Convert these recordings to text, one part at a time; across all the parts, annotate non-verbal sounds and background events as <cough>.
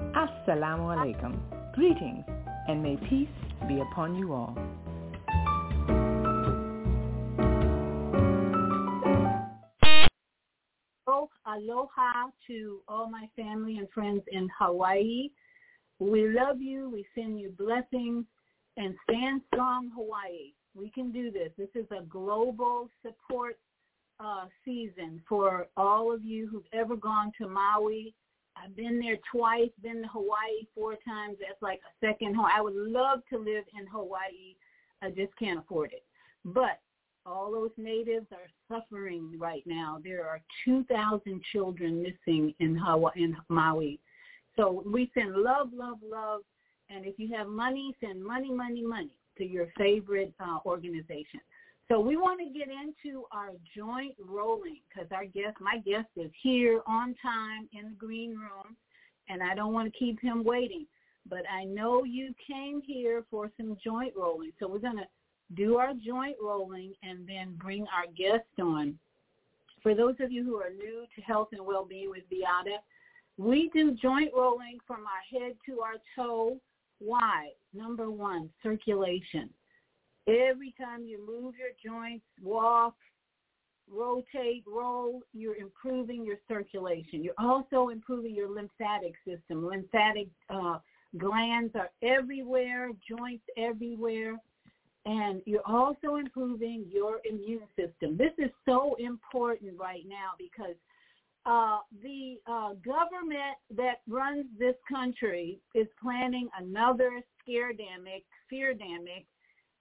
assalamu alaikum. Greetings and may peace be upon you all. Oh, aloha to all my family and friends in Hawaii. We love you. We send you blessings and stand strong, Hawaii. We can do this. This is a global support uh, season for all of you who've ever gone to Maui I've been there twice, been to Hawaii four times. That's like a second home. I would love to live in Hawaii. I just can't afford it. But all those natives are suffering right now. There are 2,000 children missing in Hawaii, in Maui. So we send love, love, love. And if you have money, send money, money, money to your favorite uh, organization. So we want to get into our joint rolling because our guest, my guest is here on time in the green room and I don't want to keep him waiting. But I know you came here for some joint rolling. So we're going to do our joint rolling and then bring our guest on. For those of you who are new to health and well-being with Viyahta, we do joint rolling from our head to our toe. Why? Number one, circulation. Every time you move your joints, walk, rotate, roll, you're improving your circulation. You're also improving your lymphatic system. Lymphatic uh, glands are everywhere, joints everywhere, and you're also improving your immune system. This is so important right now because uh, the uh, government that runs this country is planning another scare demic, fear demic,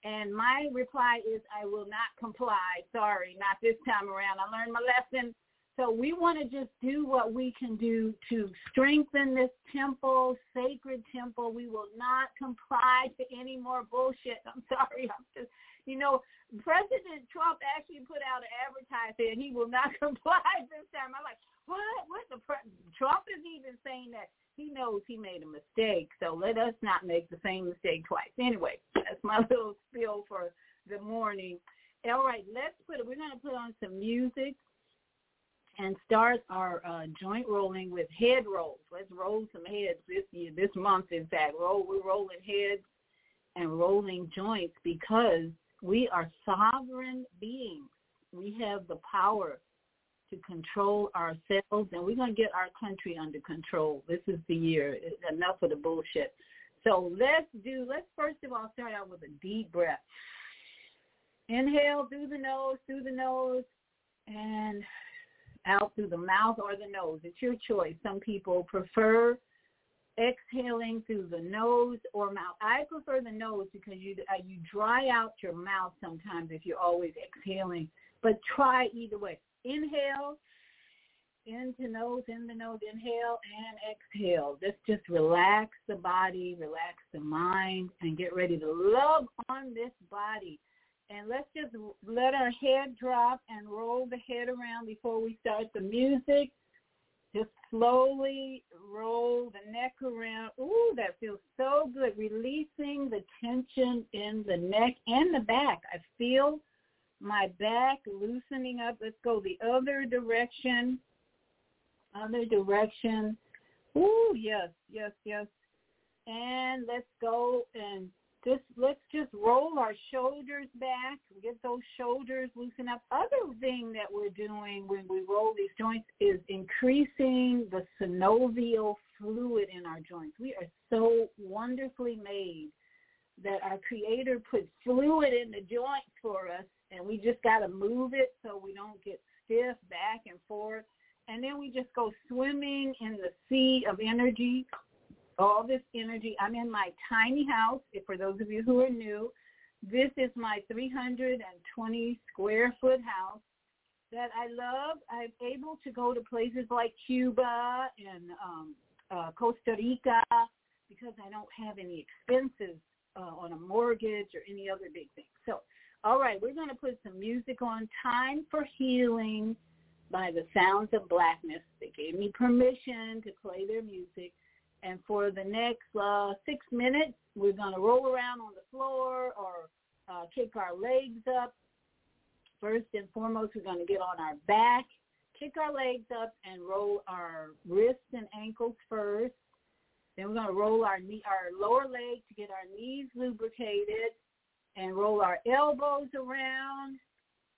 and my reply is, I will not comply. Sorry, not this time around. I learned my lesson. So we want to just do what we can do to strengthen this temple, sacred temple. We will not comply to any more bullshit. I'm sorry. I'm just, you know, President Trump actually put out an advertisement. He will not <laughs> comply this time. I'm like, what? What the pre- Trump is even saying that he knows he made a mistake. So let us not make the same mistake twice. Anyway, that's my <laughs> little spiel for the morning. All right, let's put it. We're going to put on some music and start our uh, joint rolling with head rolls. Let's roll some heads this year, this month. In fact, roll we're rolling heads and rolling joints because We are sovereign beings. We have the power to control ourselves, and we're going to get our country under control. This is the year. Enough of the bullshit. So let's do, let's first of all start out with a deep breath. Inhale through the nose, through the nose, and out through the mouth or the nose. It's your choice. Some people prefer exhaling through the nose or mouth. I prefer the nose because you uh, you dry out your mouth sometimes if you're always exhaling. But try either way. Inhale into nose, in the nose, inhale and exhale. Just just relax the body, relax the mind, and get ready to love on this body. And let's just let our head drop and roll the head around before we start the music. Just slowly roll the neck around. Ooh, that feels so good. Releasing the tension in the neck and the back. I feel my back loosening up. Let's go the other direction. Other direction. Ooh, yes, yes, yes. And let's go and just let's just roll our shoulders back, get those shoulders loosen up. Other thing that we're doing when we roll these joints is increasing the synovial fluid in our joints. We are so wonderfully made that our creator put fluid in the joints for us and we just got to move it so we don't get stiff back and forth. And then we just go swimming in the sea of energy all this energy. I'm in my tiny house. If For those of you who are new, this is my 320 square foot house that I love. I'm able to go to places like Cuba and um, uh, Costa Rica because I don't have any expenses uh, on a mortgage or any other big thing. So, all right, we're going to put some music on. Time for Healing by the Sounds of Blackness. They gave me permission to play their music. And for the next uh, six minutes, we're going to roll around on the floor or uh, kick our legs up. First and foremost, we're going to get on our back, kick our legs up, and roll our wrists and ankles first. Then we're going to roll our knee, our lower leg to get our knees lubricated, and roll our elbows around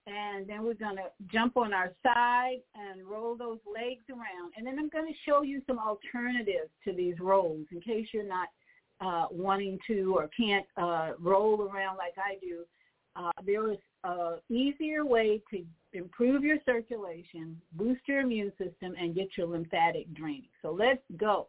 and then we're going to jump on our side and roll those legs around. And then I'm going to show you some alternatives to these rolls in case you're not uh, wanting to or can't uh, roll around like I do. Uh, there is an easier way to improve your circulation, boost your immune system, and get your lymphatic draining. So let's go.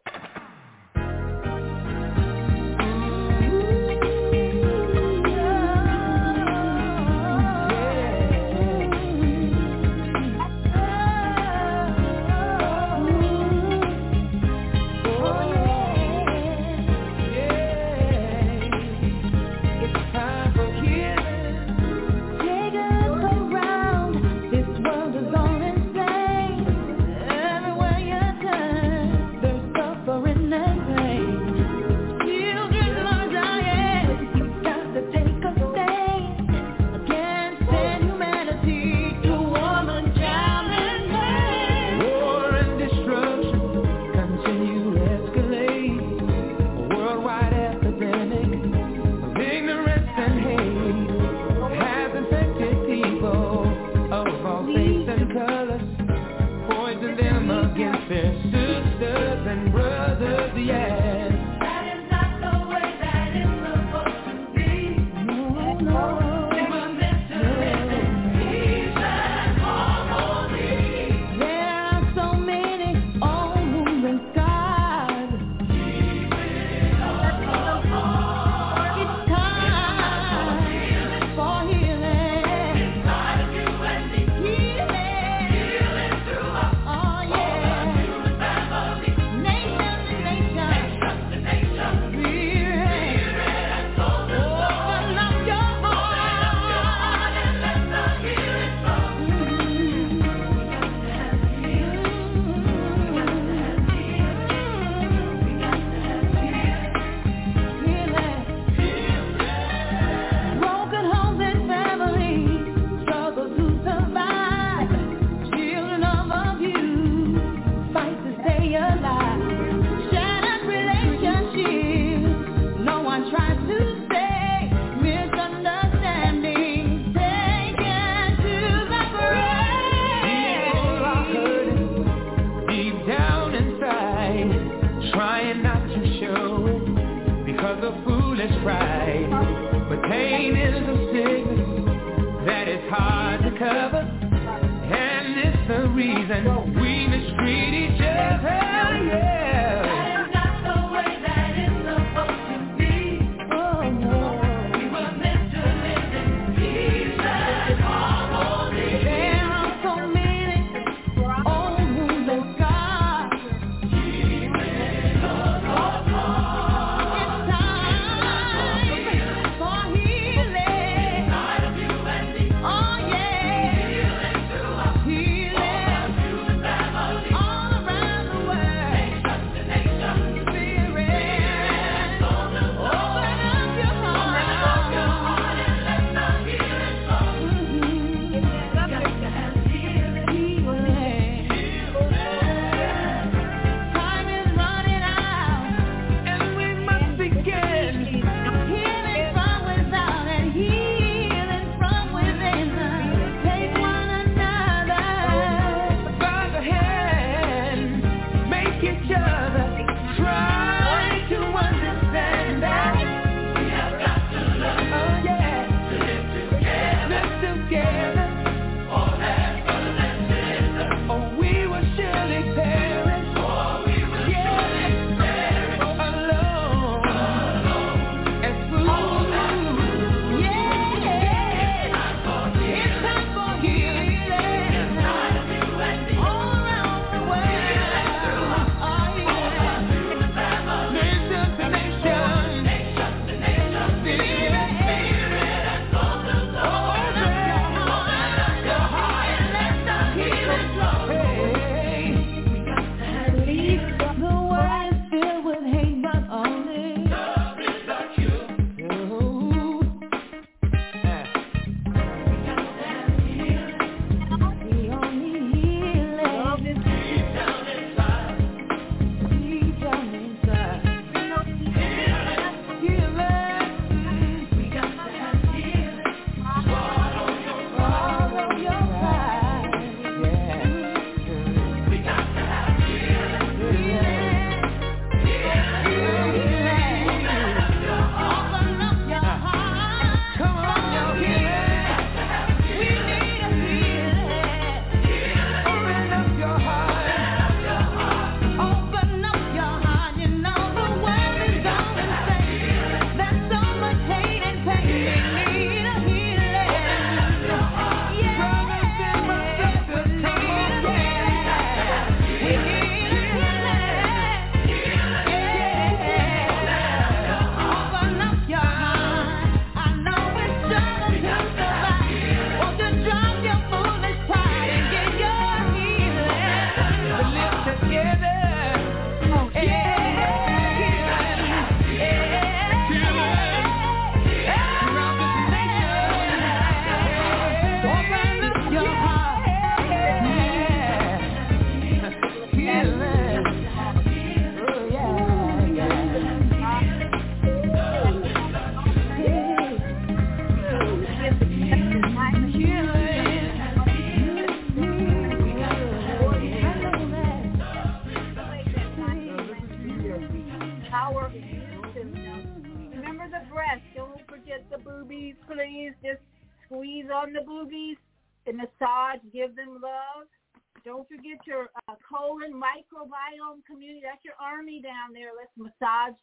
And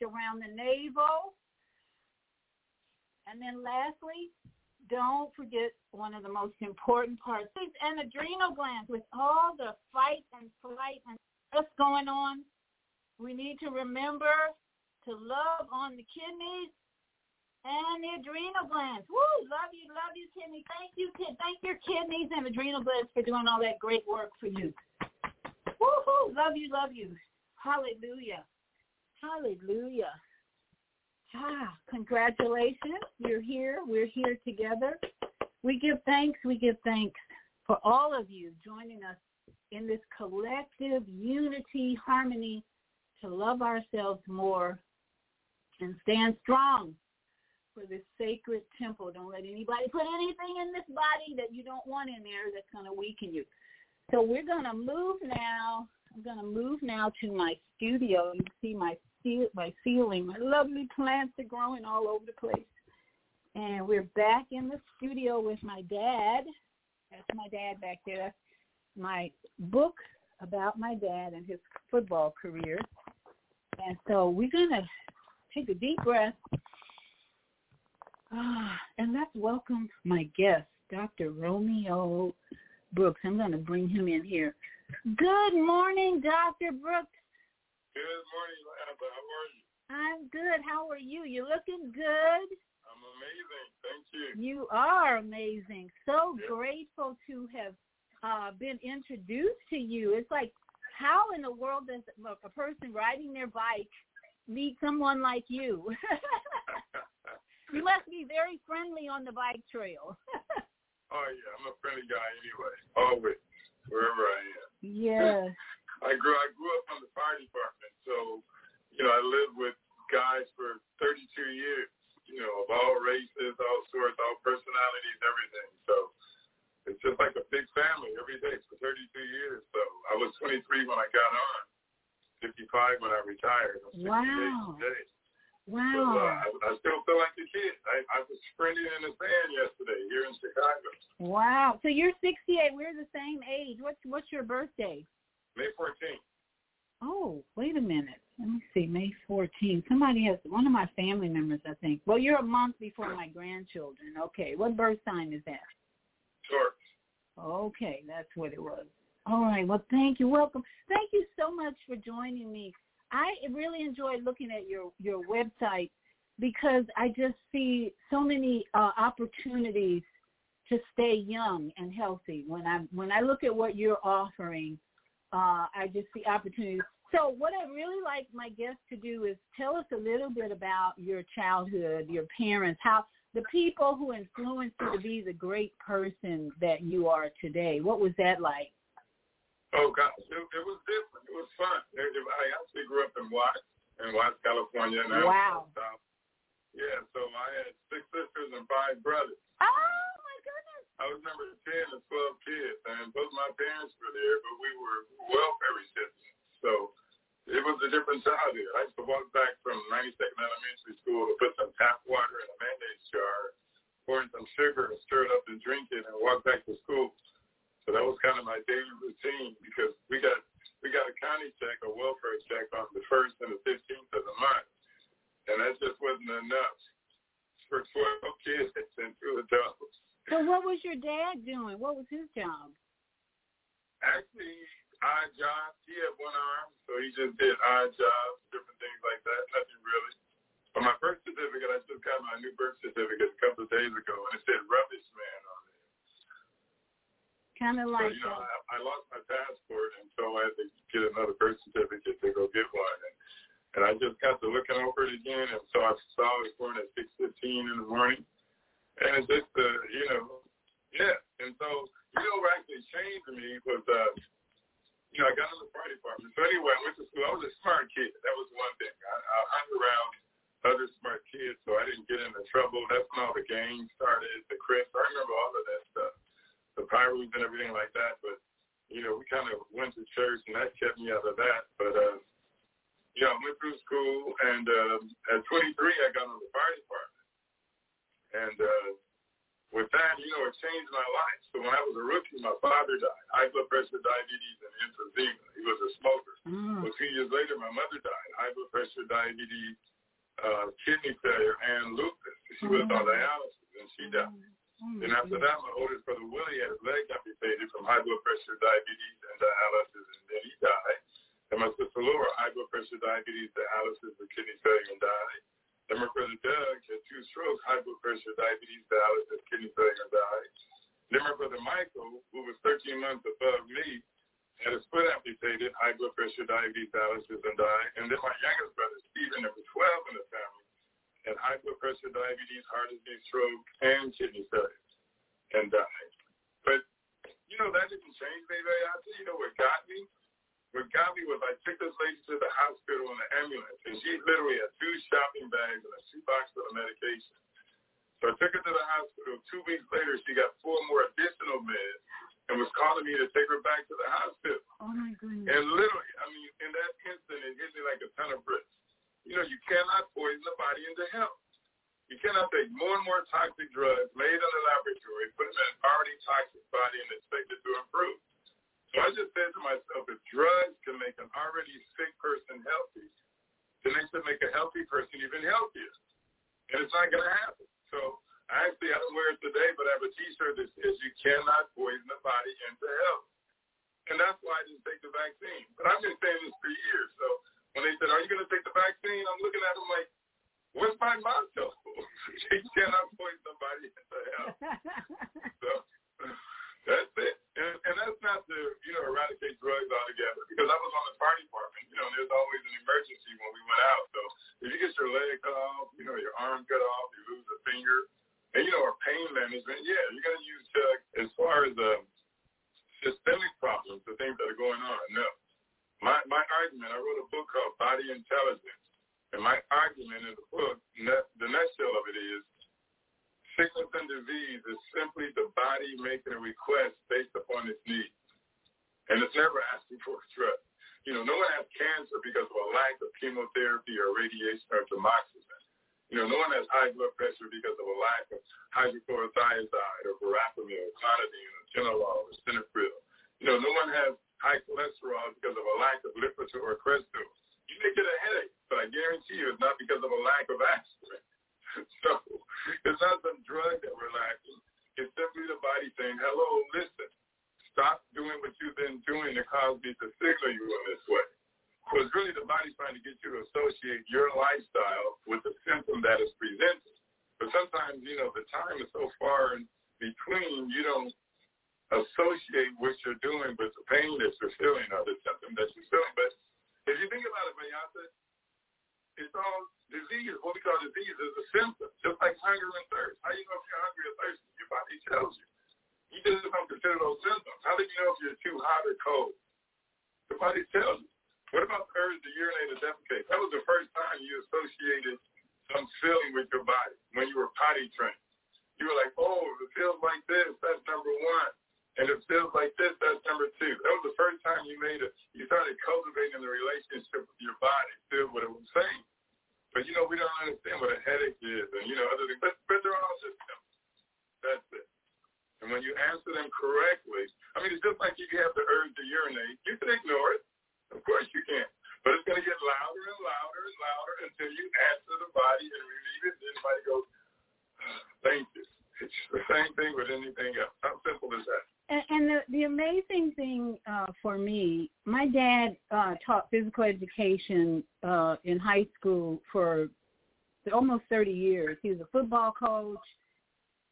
around the navel. And then lastly, don't forget one of the most important parts and adrenal glands with all the fight and flight and what's going on. We need to remember to love on the kidneys and the adrenal glands. Woo! Love you, love you, kidney. Thank you, kid. Thank your kidneys and adrenal glands for doing all that great work for you. Woo-hoo! Love you, love you. Hallelujah. Hallelujah. Ah, congratulations. You're here. We're here together. We give thanks. We give thanks for all of you joining us in this collective unity, harmony to love ourselves more and stand strong for this sacred temple. Don't let anybody put anything in this body that you don't want in there that's going to weaken you. So we're going to move now. I'm going to move now to my studio. You see my my ceiling. My lovely plants are growing all over the place. And we're back in the studio with my dad. That's my dad back there. My book about my dad and his football career. And so we're going to take a deep breath. Ah, and let's welcome my guest, Dr. Romeo Brooks. I'm going to bring him in here. Good morning, Dr. Brooks. Good morning, Lanta. How are you? I'm good. How are you? You looking good? I'm amazing. Thank you. You are amazing. So grateful to have uh, been introduced to you. It's like, how in the world does look, a person riding their bike meet someone like you? <laughs> you must be very friendly on the bike trail. <laughs> oh yeah, I'm a friendly guy anyway. Always, wherever I am. Yeah. <laughs> I grew I grew up on the fire department, so you know I lived with guys for 32 years. You know, of all races, all sorts, all personalities, everything. So it's just like a big family every day for 32 years. So I was 23 when I got on, 55 when I retired. I'm 68 Wow. today. Wow. So, uh, I, I still feel like a kid. I, I was sprinting in the sand yesterday here in Chicago, Wow. So you're 68. We're the same age. What's what's your birthday? May 14th. Oh, wait a minute. Let me see. May 14th. Somebody has one of my family members, I think. Well, you're a month before my grandchildren. Okay. What birth sign is that? Short. Okay, that's what it was. All right. Well, thank you. Welcome. Thank you so much for joining me. I really enjoy looking at your your website because I just see so many uh, opportunities to stay young and healthy. When I when I look at what you're offering, uh, I just see opportunities. So what I really like my guests to do is tell us a little bit about your childhood, your parents, how the people who influenced you to be the great person that you are today. What was that like? Oh gosh, it, it was different. It was fun. It, it, I actually grew up in Watts, in Watts, California. And Wow. South. Yeah, so I had six sisters and five brothers. Oh my goodness! I was number ten of twelve kids, and both my parents were there, but we were welfare recipients. So it was a different childhood. I used to walk back from 92nd Elementary School to put some tap water in a mayonnaise jar, pour in some sugar, and stir it up and drink it, and walk back to school. So that was kind of my daily routine because we got we got a county check, a welfare check on the first and the fifteenth of the month, and that just wasn't enough for twelve kids and two adults. So what was your dad doing? What was his job? Actually, odd jobs. He had one arm, so he just did odd jobs, different things like that. Nothing really. But my birth certificate, I just got my new birth certificate a couple of days ago, and it said rubbish man. Kind of like so, you know, I, I lost my passport, and so I had to get another birth certificate to go get one. And, and I just got to looking over it again, and so I saw it born at 6.15 in the morning. And it's just, uh, you know, yeah. And so, you know what actually changed me was, uh, you know, I got in the fire department. So anyway, I went to school. I was a smart kid. That was one thing. I, I hung around other smart kids, so I didn't get into trouble. That's when all the gangs started, the Crips. I remember all of that stuff, the pirates and everything like that. But you know, we kind of went to church, and that kept me out of that. But uh, yeah, I went through school, and um, at 23, I got on the fire department, and uh, with that, you know, it changed my life. So when I was a rookie, my father died, high blood pressure, diabetes, and emphysema. He was a smoker. mm, Well, two years later, my mother died, high blood pressure, diabetes, uh, kidney failure, and lupus. She was on dialysis, and she died. mm, Mm-hmm. Then after that, my oldest brother Willie had his leg amputated from high blood pressure, diabetes, and dialysis, and then he died. And my sister Laura, high blood pressure, diabetes, dialysis, and kidney failure, and died. Then my brother Doug had two strokes, high blood pressure, diabetes, dialysis, kidney failure, and died. Then my brother Michael, who was 13 months above me, had his foot amputated, high blood pressure, diabetes, dialysis, and died. And then my youngest brother Stephen, number 12 in the family, had high blood pressure, diabetes, heart disease, stroke, and kidney failure, and died. But, you know, that didn't change me very often. You know what got me? What got me was I took this lady to the hospital in an ambulance, and she literally had two shopping bags and a shoebox full of medication. So I took her to the hospital. Two weeks later, she got four more additional meds and was calling me to take her back to the hospital. oh my goodness! And literally, I mean, in that instant, it hit me like a ton of bricks. You know, you cannot poison the body into health. You cannot take more and more toxic drugs made in the laboratory, put them in an already toxic body, and expect it to improve. So I just said to myself, if drugs can make an already sick person healthy, then they should make a healthy person even healthier. And it's not going to happen. So I actually, I don't wear it today, but I have a T-shirt that says, you cannot poison the body into health. And that's why I didn't take the vaccine. But I've been saying this for years. So when they said, are you going to take the vaccine? I'm looking at them like, what's my motto? <laughs> you cannot poison the body into health. <laughs> so <laughs> that's it. And, and that's not to, you know, eradicate drugs altogether because I was on the fire department, you know, there's always an emergency when we went out. So if you get your leg cut off, you know, your arm cut off, you lose a finger, and, you know, our pain management, yeah, you're going to use uh, as far as uh, systemic problems, the things that are going on. No. My, my argument, I wrote a book called Body Intelligence. And my argument in the book, the nutshell of it is Sickness and disease is simply the body making a request based upon its needs. And it's never asking for a drug. You know, no one has cancer because of a lack of chemotherapy or radiation or tamoxifen. You know, no one has high blood pressure because of a lack of hydrochlorothiazide or verapamil, or clonidine, or genolol, or synafril. You know, no one has high cholesterol because of a lack of Lipitor or Crestor. You may get a headache, but I guarantee you it's not because of a lack of aspirin. <laughs> so it's not some drug that we're lacking. It's simply the body saying, hello, listen, stop doing what you've been doing to cause me to signal you in this way. So it's really the body trying to get you to associate your lifestyle with the symptom that is presented. But sometimes, you know, the time is so far in between, you don't associate what you're doing with the pain that you're feeling or the symptom that you're feeling. But if you think about it, Mayasa, it's all disease. What we call disease is a symptom, just like hunger and thirst. How you know if you're hungry or thirsty? Your body tells you. You just don't consider those symptoms. How do you know if you're too hot or cold? The body tells you. What about the urge to urinate or defecate? That was the first time you associated some feeling with your body when you were potty trained. You were like, oh, if it feels like this, that's number one. And it feels like this, that's number two. That was the first time you made it. You started cultivating the relationship with your body, still what it was saying. But you know, we don't understand what a headache is, and you know, other things. But but they're all symptoms. That's it. And when you answer them correctly, I mean, it's just like if you have the urge to urinate, you can ignore it. Of course you can. But it's going to get louder and louder and louder until you answer the body and relieve it. And everybody goes, uh, thank you. It's the same thing with anything else. How simple is that? And, the the amazing thing uh, for me, my dad uh, taught physical education uh, in high school for almost 30 years. He was a football coach,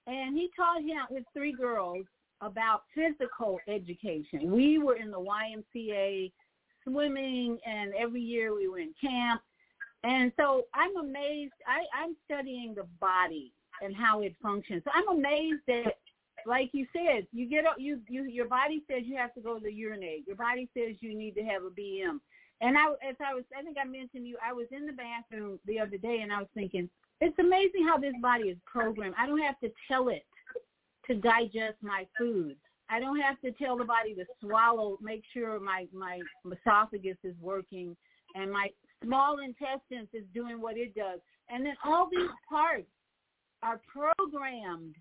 and he taught him his three girls about physical education. We were in the YMCA swimming, and every year we were in camp. And so I'm amazed. I, I'm studying the body and how it functions. So I'm amazed that like you said, you get you you your body says you have to go to urinate. Your body says you need to have a BM. And I, as I was, I think I mentioned you, I was in the bathroom the other day, and I was thinking, it's amazing how this body is programmed. I don't have to tell it to digest my food. I don't have to tell the body to swallow, make sure my my esophagus is working, and my small intestines is doing what it does. And then all these parts are programmed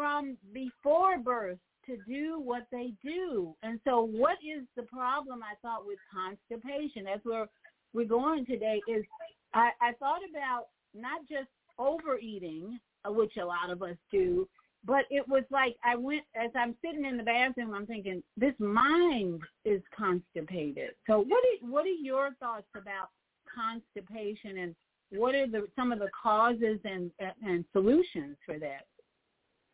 from before birth to do what they do. And so what is the problem I thought with constipation? That's where we're going today is I, I thought about not just overeating, uh, which a lot of us do, but it was like I went as I'm sitting in the bathroom. I'm thinking this mind is constipated. So what are what are your thoughts about constipation and what are the some of the causes and and solutions for that?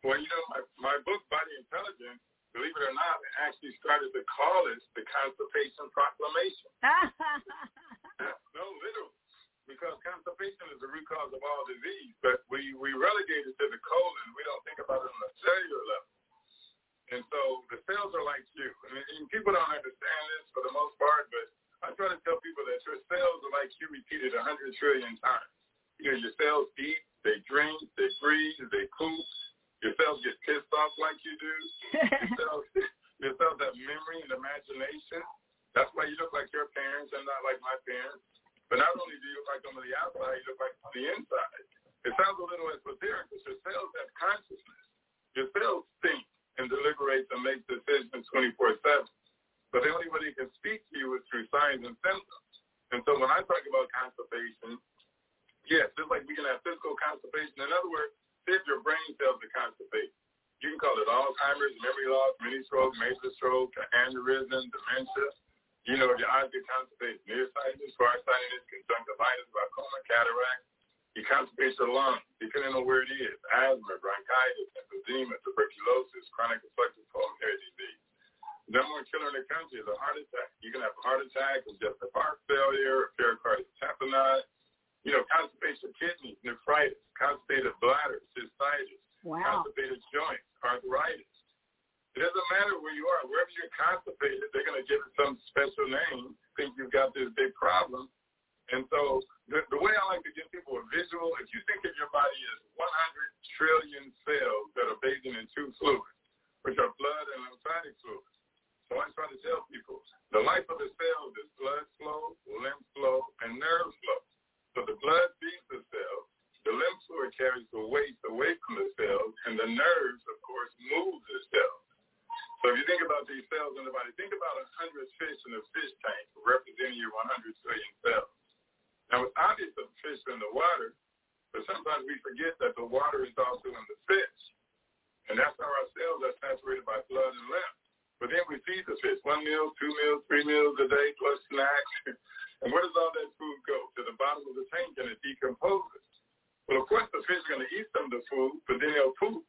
Well, you know, my, my book, Body Intelligence, believe it or not, actually started to call it the Constipation Proclamation. <laughs> <laughs> no, literally. Because constipation is the root cause of all disease, but we, we relegate it to the colon. We don't think about it on a cellular level. And so the cells are like you. And, and people don't understand this for the most part, but I try to tell people that your cells are like you repeated a 100 trillion times. You know, your cells eat, they drink, they breathe, they poop, your cells get pissed off like you do. your, cells, your cells have memory and imagination. That's why you look like your parents and not like my parents. But not only do you look like them on the outside, you look like them on the inside. It sounds a little esoteric, but your cells have consciousness. Your cells think and deliberate and make decisions 24-7. But the only way they can speak to you is through signs and symptoms. And so when I talk about constipation, Yes, just like we can have physical constipation. In other words, if your brain cells are constipated, you can call it Alzheimer's, memory loss, mini stroke, major stroke, aneurysm, dementia. You know, your eyes get constipated, nearsighted, farsighted, conjunctivitis, glaucoma, cataract. You constipate your lungs, depending on where it is. Asthma, bronchitis, emphysema, tuberculosis, chronic obstructive pulmonary disease. The number one killer in the country is a heart attack. You can have a heart attack, congestive heart failure, pericarditis tamponade, you know, constipated kidneys, nephritis, constipated bladder, cystitis, wow. constipated joints, arthritis. It doesn't matter where you are. Wherever you're constipated, they're going to give it some special name, think you've got this big problem. And so the, the way I like to give people a visual, if you think of your body as 100 trillion cells that are bathing in two fluids, which are blood and lymphatic fluids. So I try to tell people, the life of the cells is blood flow, lymph flow, and nerve flow. So the blood feeds the cells, the lymph fluid carries the waste away from the cells, and the nerves, of course, move the cells. So if you think about these cells in the body, think about a hundred fish in a fish tank representing your 100 trillion cells. Now it's obvious that the fish are in the water, but sometimes we forget that the water is also in the fish. And that's how our cells are saturated by blood and lymph. But then we feed the fish one meal, two meals, three meals a day, plus snacks. <laughs> And where does all that food go? To the bottom of the tank and it decomposes. Well, of course, the fish are going to eat some of the food, but then they'll poop.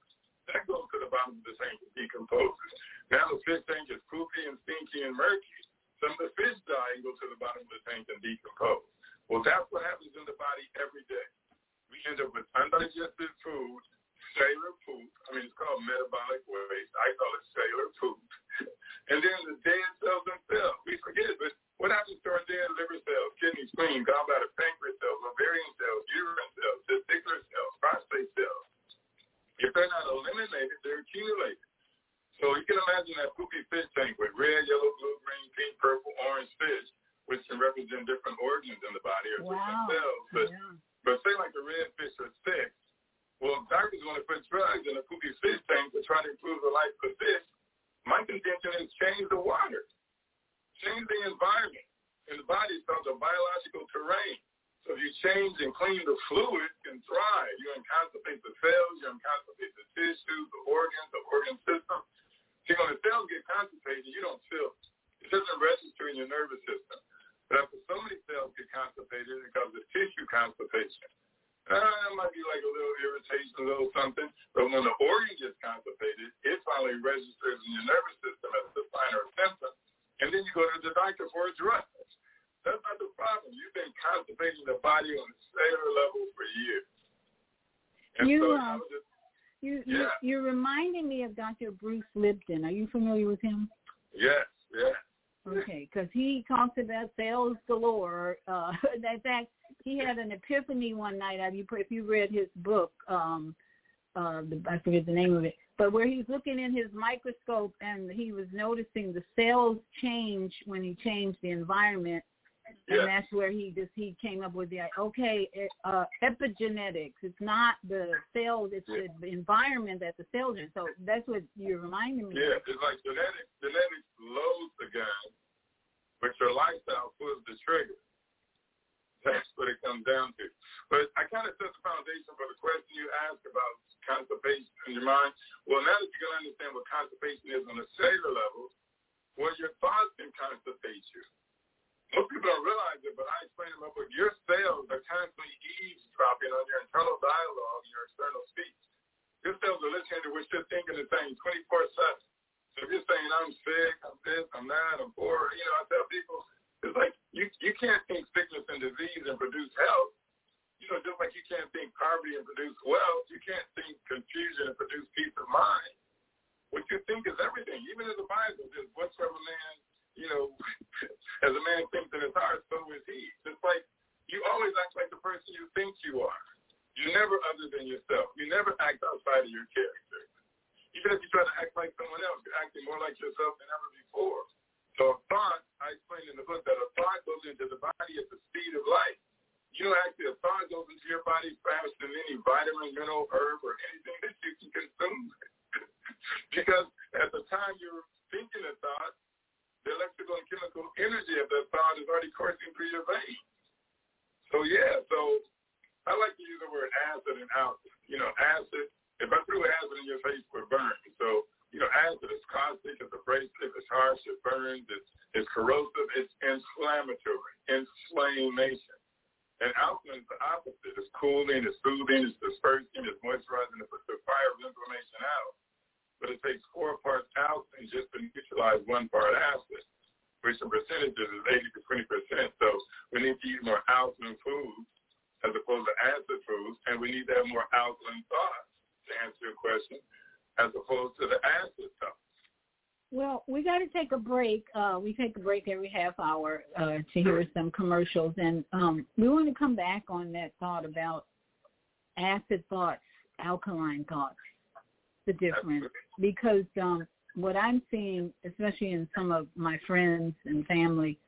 That goes to the bottom of the tank and decomposes. Now the fish tank is poopy and stinky and murky. Some of the fish die and go to the bottom of the tank and decompose. Well, that's what happens in the body every day. We end up with undigested food, cellular poop. I mean, it's called metabolic waste. I call it cellular poop. And then the dead cells themselves. We forget, but what happens to our dead liver cells, kidney, spleen, gallbladder, pancreas cells, ovarian cells, uterine cells, testicular cells, prostate cells? If they're not eliminated, they're accumulated. So you can imagine that poopy fish tank with red, yellow, blue, green, pink, purple, orange fish, which can represent different organs in the body or wow. different cells. But, yeah. but say like the red fish are sick, well, doctors want to put drugs in a poopy fish tank to try to improve the life of the fish. My contention is change the water, change the environment. In the body, it's called the biological terrain. So if you change and clean the fluid, it can thrive. You inconstipate the cells, you inconstipate the tissue, the organs, the organ system. See, when the cells get constipated, you don't feel it. It doesn't register in your nervous system. But after so many cells get constipated, it causes tissue constipation. Uh, it might be like a little irritation, a little something. But when the organ gets constipated, it finally registers in your nervous system as a sign or a symptom. And then you go to the doctor for a drug. That's not the problem. You've been constipating the body on a cellular level for years. And you, so uh, just, you, yeah. you, you're reminding me of Dr. Bruce Lipton. Are you familiar with him? Yes, yes. Okay, because he talks about sales galore. Uh, in fact, he had an epiphany one night. Have you, if you read his book, um, uh, the, I forget the name of it, but where he was looking in his microscope and he was noticing the cells change when he changed the environment, and that's where he just he came up with the okay uh, epigenetics. It's not the cells; it's Yeah. the environment that the cells are. in. So that's what you're reminding me. of. Yeah, it's like genetics. Genetics loads the gun, but your lifestyle pulls the trigger. That's what it comes down to. But I kind of set the foundation for the question you asked about constipation in your mind. Well, now that you can understand what constipation is on a cellular level, well, your thoughts can constipate you. Most people don't realize it, but I explain them up with your cells are constantly eavesdropping on your internal dialogue, your external speech. Your cells are listening to what you're thinking and saying 24-7. So if you're saying, I'm sick, I'm this, I'm that, I'm poor, you know, I tell people, it's like you, you can't think sickness and disease and produce health. You know, just like you can't think poverty and produce wealth, you can't think confusion and produce peace of mind. What you think is everything. Even in the Bible, there's whatsoever man, you know, <laughs> as a man thinks in his heart, so is he. It's like you always act like the person you think you are. You're never other than yourself. You never act outside of your character. Even if you try to act like someone else, you're acting more like yourself than ever before. So a thought, I explained in the book that a thought goes into the body at the speed of light. You know, actually, a thought goes into your body faster than any vitamin, mineral, herb, or anything <laughs> that you can consume. <laughs> because at the time you're thinking a thought, the electrical and chemical energy of that thought is already coursing through your veins. So yeah, so I like to use the word acid and acid. You know, acid, if I threw acid in your face, it would burn. So, you know, acid is caustic, it's abrasive, it's harsh, it burns, it's, it's corrosive, it's inflammatory, inflammation. And alkaline is the opposite. It's cooling, it's soothing, it's dispersing, it's moisturizing, it puts the fire of inflammation out. But it takes four parts alkaline just to neutralize one part acid, which the percentages is 80 to 20 percent. So we need to eat more alkaline foods as opposed to acid foods, and we need to have more alkaline thoughts to answer your question, as opposed to the acid thoughts. Well, we got to take a break. Uh, we take a break every half hour uh, to hear some commercials, and um, we want to come back on that thought about acid thoughts, alkaline thoughts, the difference. Because um, what I'm seeing, especially in some of my friends and family,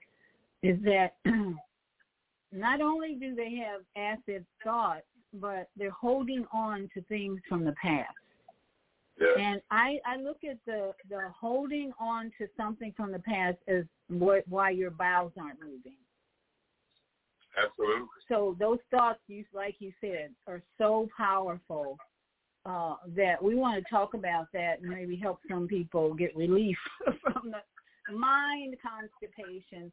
is that <clears throat> not only do they have acid thoughts, but they're holding on to things from the past. Yeah. And I, I look at the, the holding on to something from the past as what, why your bowels aren't moving. Absolutely. So those thoughts, you like you said, are so powerful uh, that we want to talk about that and maybe help some people get relief <laughs> from the mind constipation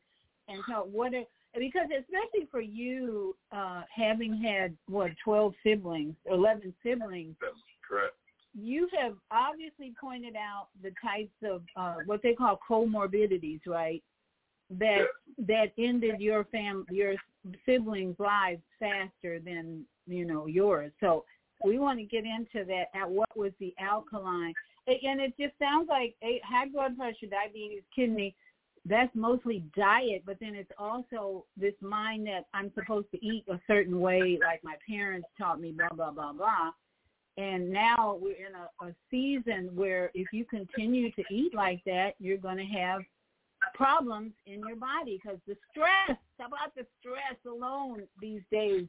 and talk what are because especially for you uh, having had what twelve siblings, eleven siblings, That's correct. You have obviously pointed out the types of uh, what they call comorbidities, right? That that ended your fam your siblings' lives faster than you know yours. So we want to get into that. At what was the alkaline? And it just sounds like high blood pressure, diabetes, kidney. That's mostly diet, but then it's also this mind that I'm supposed to eat a certain way, like my parents taught me, blah blah blah blah and now we're in a, a season where if you continue to eat like that, you're going to have problems in your body because the stress, how about the stress alone these days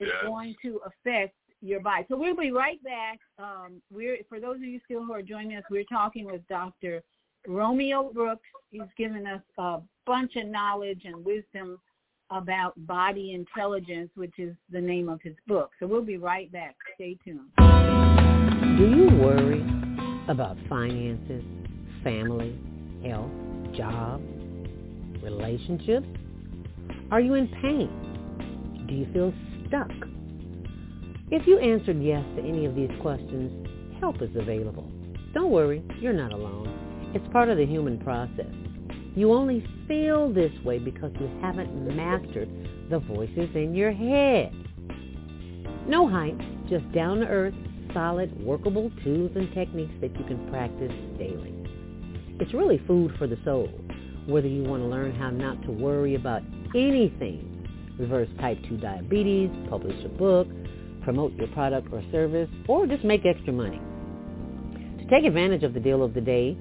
is Yeah. going to affect your body. So we'll be right back. Um, we're for those of you still who are joining us, we're talking with Dr. Romeo Brooks. He's given us a bunch of knowledge and wisdom about body intelligence, which is the name of his book. So we'll be right back. Stay tuned. Do you worry about finances, family, health, job, relationships? Are you in pain? Do you feel stuck? If you answered yes to any of these questions, help is available. Don't worry, you're not alone. It's part of the human process. You only feel this way because you haven't mastered the voices in your head. No hype, just down-to-earth, solid, workable tools and techniques that you can practice daily. It's really food for the soul, whether you want to learn how not to worry about anything, reverse type 2 diabetes, publish a book, promote your product or service, or just make extra money. To take advantage of the deal of the day,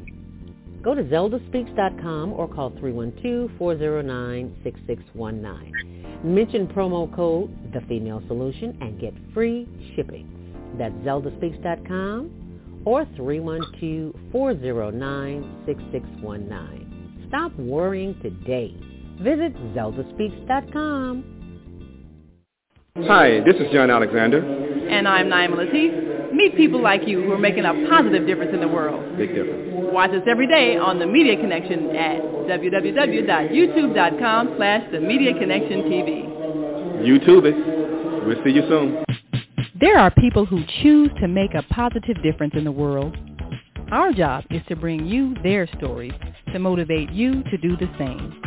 go to zeldaspeaks.com or call 312-409-6619. Mention promo code The Female Solution and get free shipping. That's zeldaspeaks.com or 312-409-6619. Stop worrying today. Visit zeldaspeaks.com. Hi, this is John Alexander. And I'm Naima Latif. Meet people like you who are making a positive difference in the world. Big difference. Watch us every day on The Media Connection at www.youtube.com slash The Media Connection TV. YouTube it. We'll see you soon. There are people who choose to make a positive difference in the world. Our job is to bring you their stories to motivate you to do the same.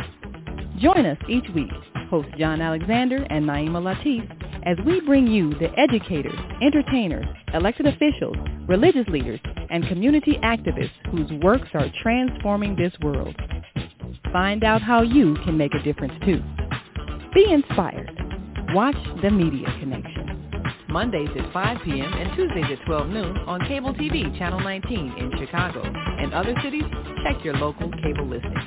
Join us each week, host John Alexander and Naima Latif, as we bring you the educators, entertainers, elected officials, religious leaders, and community activists whose works are transforming this world. Find out how you can make a difference too. Be inspired. Watch The Media Connection. Mondays at 5 p.m. and Tuesdays at 12 noon on Cable TV Channel 19 in Chicago. And other cities, check your local cable listings.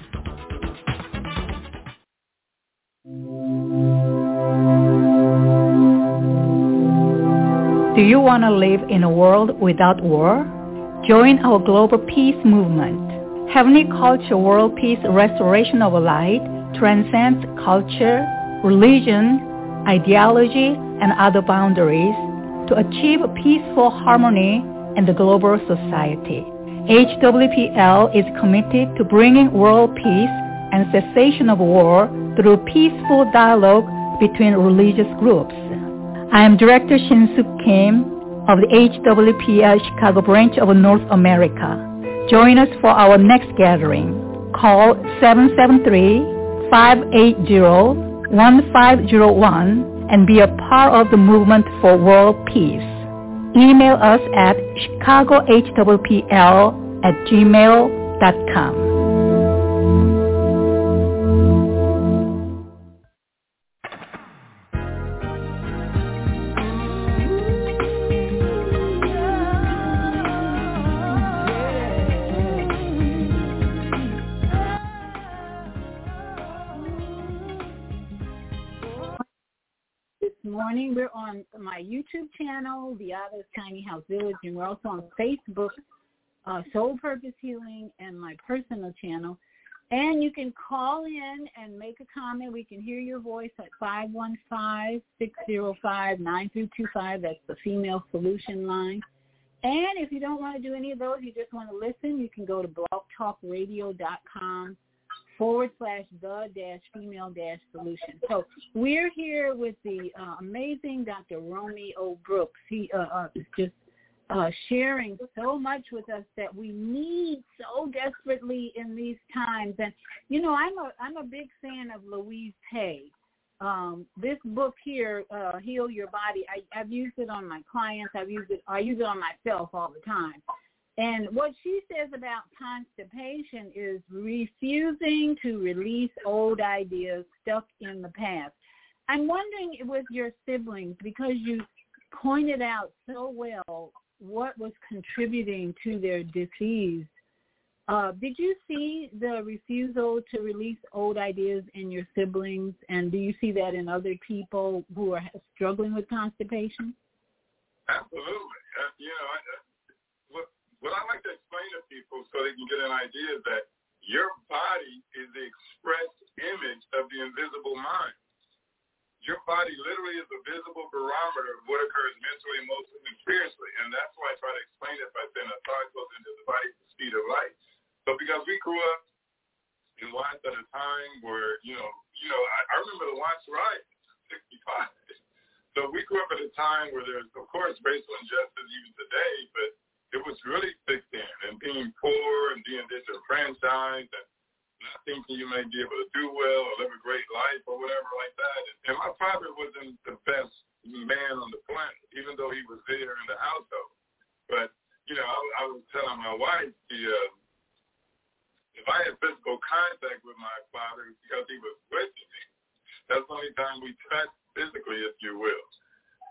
Do you want to live in a world without war? Join our global peace movement. Heavenly Culture World Peace Restoration of Light transcends culture, religion, ideology, and other boundaries to achieve peaceful harmony in the global society. HWPL is committed to bringing world peace and cessation of war through peaceful dialogue between religious groups. I am Director Shin-Suk Kim of the HWPL Chicago branch of North America. Join us for our next gathering. Call 773-580-1501 and be a part of the movement for world peace. Email us at chicagohwpl at gmail.com. on my YouTube channel, Viyahta's Tiny House Village, and we're also on Facebook, uh, Soul Purpose Healing, and my personal channel. And you can call in and make a comment. We can hear your voice at 515-605-9325. That's the female solution line. And if you don't want to do any of those, you just want to listen, you can go to blogtalkradio.com forward slash the dash female dash solution. So we're here with the uh, amazing Dr. Romeo Brooks. He uh, uh, is just uh, sharing so much with us that we need so desperately in these times. And you know, I'm a I'm a big fan of Louise Hay. Um, this book here, uh, Heal Your Body, I, I've used it on my clients. I've used it. I use it on myself all the time. And what she says about constipation is refusing to release old ideas stuck in the past. I'm wondering with your siblings, because you pointed out so well what was contributing to their disease, uh, did you see the refusal to release old ideas in your siblings, and do you see that in other people who are struggling with constipation? Absolutely. Uh, you know, I, what I like to explain to people so they can get an idea is that your body is the express image of the invisible mind. Your body literally is a visible barometer of what occurs mentally, emotionally, and spiritually. And that's why I try to explain it by saying a thought goes into the body at the speed of light. So because we grew up in life at a time where, you know, you know, I, I remember the Watts riot, 65. <laughs> So we grew up at a time where there's, of course, racial injustice even today, but it was really thick then, and being poor and being disenfranchised and not thinking you may be able to do well or live a great life or whatever like that. And my father wasn't the best man on the planet, even though he was there in the household. But, you know, I, I was telling my wife, the, uh, if I had physical contact with my father because he was with me, that's the only time we touched physically, if you will.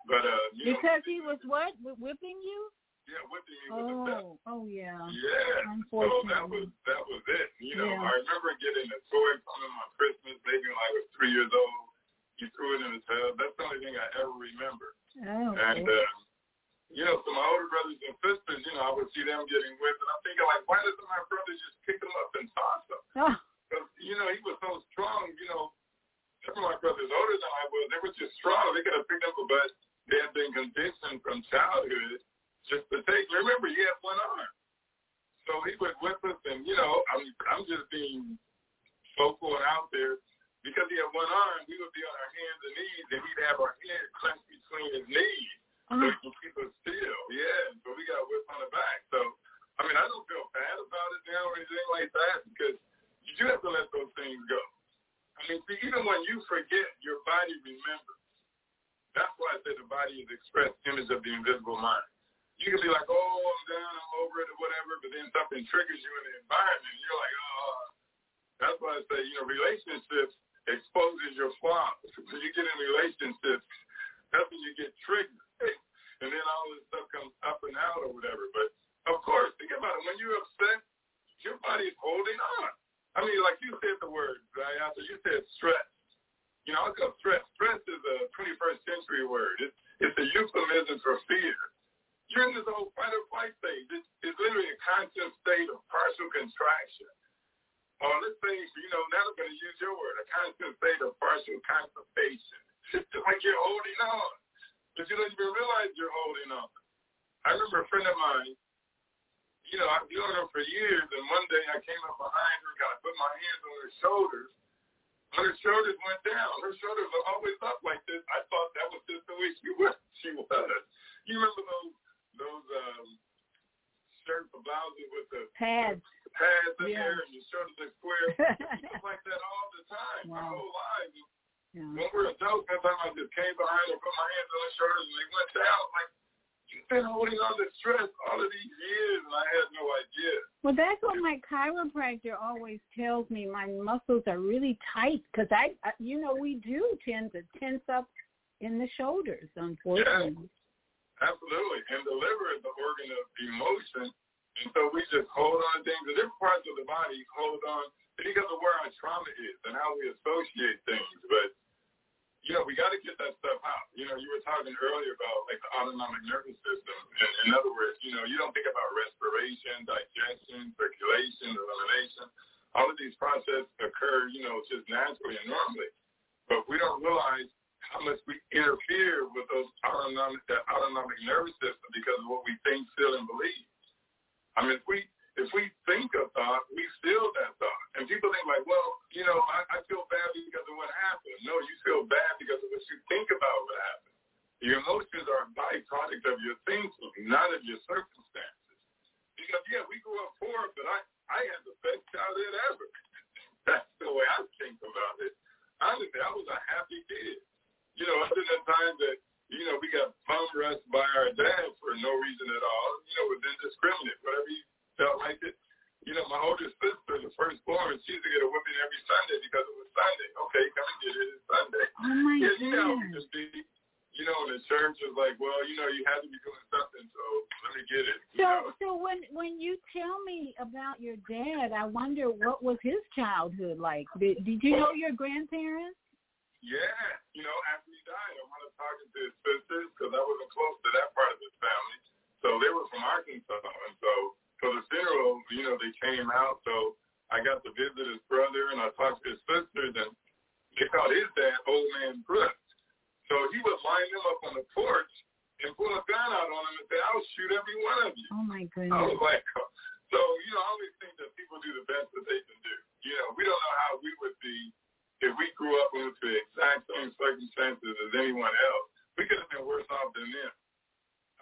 But uh, you because know, he was what whipping you? Yeah, whipping me with oh, the belt. Oh yeah. Yeah. So that was that was it. You know, yeah. I remember getting a toy from him on Christmas, maybe when I was three years old. He threw it in his tub. That's the only thing I ever remember. Oh. And uh, you know, so my older brothers and sisters, you know, I would see them getting whipped, and I'm thinking like, why doesn't my brother just pick them up and toss them? Because <laughs> oh. you know, he was so strong. You know, some of my brothers older than I was, they were just strong. They could have picked up a but they had been conditioned from childhood just to take. Remember, he had one arm, so he would whip us, and you know, I'm I'm just being vocal and out there because he had one arm. We would be on our hands and knees, and he'd have our head clenched between his knees uh-huh. so he can keep us still. Yeah, so we got whipped on the back. So I mean, I don't feel bad about it now or anything like that because you do have to let those things go. I mean, see, even when you forget, your body remembers. That's why I say the body is the express image of the invisible mind you can be like, oh, I'm down, I'm over it, or whatever, but then something triggers you in the environment, and you're like, oh. That's why I say, you know, relationships exposes your flaws. <laughs> When you get in relationships, that's when you get triggered. <laughs> And then all this stuff comes up and out or whatever. But, of course, think about it. When you're upset, your body's holding on. I mean, like you said the word, right? After you said stress. You know, I call stress. Stress is a 21st century word. It's, it's a euphemism for fear you're in this whole fight or flight stage. It's, it's literally a constant state of partial contraction. Or let's say, you know, now I'm going to use your word, a constant state of partial constipation. It's <laughs> like you're holding on. but you don't even realize you're holding on. I remember a friend of mine, you know, I've known her for years, and one day I came up behind her, got put my hands on her shoulders, and her shoulders went down. Her shoulders were always up like this. I thought that was just the way she was. <laughs> She was. You remember those those um, shirts or blouses with the pads, pads in Yeah. there, and your shoulders are square. <laughs> was like that all the time, my Wow. whole life. Yeah. When we were adults, sometimes I just came behind and put my hands on her shoulders, and they went down. Like you've been holding on to stress all of these years, and I had no idea. Well, that's what my chiropractor always tells me. My muscles are really tight because I, I, you know, we do tend to tense up in the shoulders, unfortunately. Absolutely. And the liver is the organ of emotion. And so we just hold on things. The different parts of the body hold on because of where our trauma is and how we associate things. But, you know, we got to get that stuff out. You know, you were talking earlier about like the autonomic nervous system. And in other words, you know, you don't think about respiration, digestion, circulation, elimination. All of these processes occur, you know, just naturally and normally. But we don't realize how much we interfere with those autonomic that autonomic nervous system because of what we think, feel, and believe. I mean, if we if we think a thought, we feel that thought. And people think like, well, you know, I, I feel bad because of what happened. No, you feel bad because of what you think about what happened. Your emotions are a byproduct of your thinking, not of your circumstances. Because yeah, we grew up poor, but I I had the best childhood ever. <laughs> That's the way I think about it. Honestly, I was a happy kid you know, <laughs> other than times that, you know, we got bum rushed by our dad for no reason at all, you know, it was indiscriminate, whatever he felt like it. You know, my older sister, the firstborn, she used to get a whipping every Sunday because it was Sunday. Okay, come and get it, it's Sunday. Oh my yeah, you know, just be, you know, the church was like, well, you know, you have to be doing something, so let me get it. Know? So, so when when you tell me about your dad, I wonder what was his childhood like. Did, did you know your grandparents? Yeah, you know, after he died, I wanted talking to his sisters because I wasn't close to that part of his family. So they were from Arkansas, and so for the funeral, you know, they came out. So I got to visit his brother, and I talked to his sisters, and they called his dad Old Man Brooks. So he would line them up on the porch and pull a gun out on them and say, "I'll shoot every one of you." Oh my goodness! I was like, <laughs> so you know, I always think that people do the best that they can do. You know, we don't know how we would be if we grew up into the exact same circumstances as anyone else. We could have been worse off than them.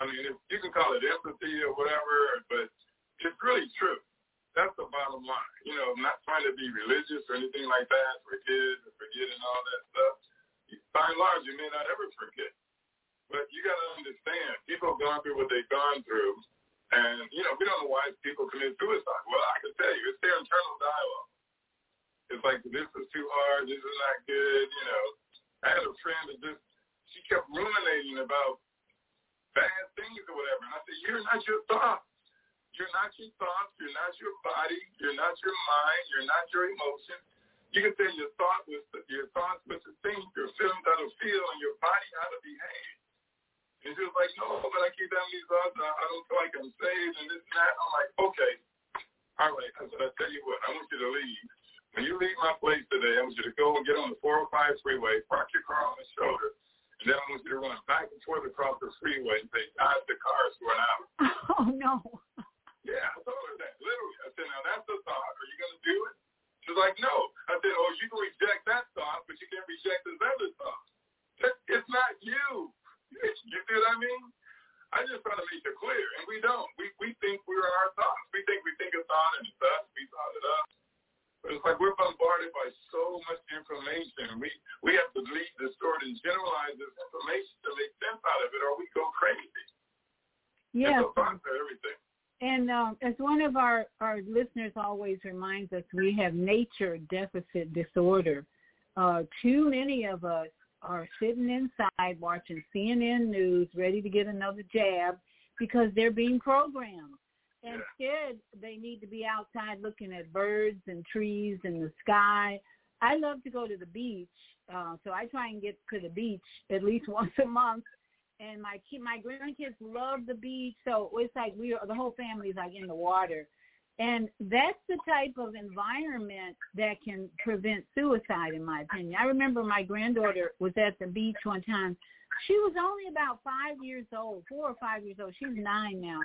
I mean, if, you can call it empathy or whatever, but it's really true. That's the bottom line. You know, not trying to be religious or anything like that for kids and forgetting all that stuff. By and large, you may not ever forget. But you got to understand, people have gone through what they've gone through, and, you know, we don't know why people commit suicide. Well, I can tell you, it's their internal dialogue. It's like, this is too hard, this is not good, you know. I had a friend that just, she kept ruminating about bad things or whatever. And I said, you're not your thoughts. You're not your thoughts. You're not your body. You're not your mind. You're not your emotions. You can say your thought was your thoughts what to think, your feelings how to feel, and your body how to behave. And she was like, no, but I keep having these thoughts. I, I don't feel like I'm saved and this and that. I'm like, okay, all right. I said, I tell you what, I want you to leave. When you leave my place today, I want you to go and get on the 405 freeway, park your car on the shoulder, and then I want you to run back and forth across the freeway and say, God, the cars for an hour. <laughs> Oh no. Yeah, I told her that, literally. I said, now that's the thought. Are you going to do it? She's like, no. I said, oh, you can reject that thought, but you can't reject this other thought. It's not you. You see what I mean? I just try to make it clear, and we don't. We we think we're our thoughts. We think we think a thought and it's us. We thought it up. But it's like we're bombarded by so much information. We we have to delete, distort, and generalize this information to make sense out of it, or we go crazy. Yeah. Thoughts are everything. And um, as one of our, our listeners always reminds us, we have nature deficit disorder. Uh, too many of us are sitting inside watching CNN news, ready to get another jab because they're being programmed. Instead, they need to be outside looking at birds and trees and the sky. I love to go to the beach, uh, so I try and get to the beach at least <laughs> once a month and my kid, my grandkids love the beach, so it's like we are the whole family's like in the water, and that's the type of environment that can prevent suicide, in my opinion. I remember my granddaughter was at the beach one time she was only about five years old, four or five years old. She's nine now,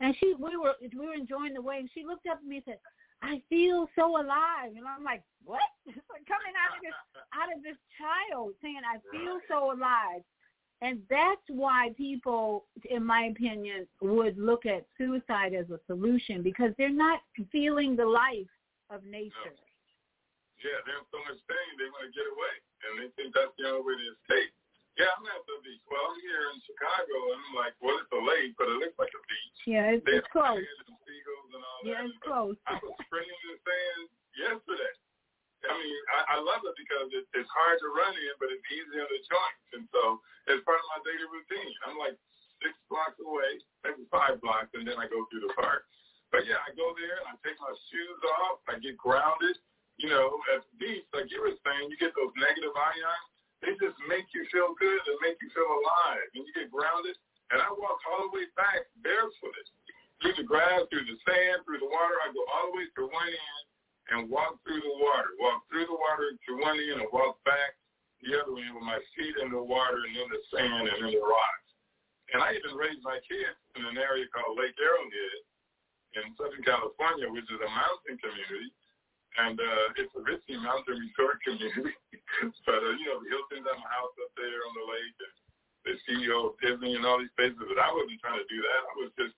and she we were we were enjoying the wave. And she looked up at me and said, "I feel so alive," and I'm like, "What?" <laughs> It's like coming out of this out of this child saying, "I feel so alive." And that's why people, in my opinion, would look at suicide as a solution because they're not feeling the life of nature. No. Yeah, they're so much pain, they want to get away, and they think that's the only way to escape. Yeah, I'm at the beach. Well, I'm here in Chicago, and I'm like, well, it's a lake, but it looks like a beach. Yeah, it's, it's close. And seagulls and all yeah, that. it's close. I was <laughs> sprinting in the sand yesterday. I mean, I, I love it because it, it's hard to run in, but it's easy on the joints. And so it's part of my daily routine. I'm like six blocks away, maybe five blocks, and then I go through the park. But yeah, I go there and I take my shoes off. I get grounded. You know, at the beach, like you were saying, you get those negative ions. They just make you feel good and make you feel alive. And you get grounded. And I walk all the way back barefooted through the grass, through the sand, through the water. I go all the way to one end and walk through the water, walk through the water to one end and walk back the other end with my feet in the water and in the sand and in the rocks. And I even raised my kids in an area called Lake Arrowhead in Southern California, which is a mountain community. And uh, it's a ritzy mountain resort community. <laughs> but, uh, you know, the Hilton's on the house up there on the lake and the CEO of Disney and all these places. But I wasn't trying to do that. I was just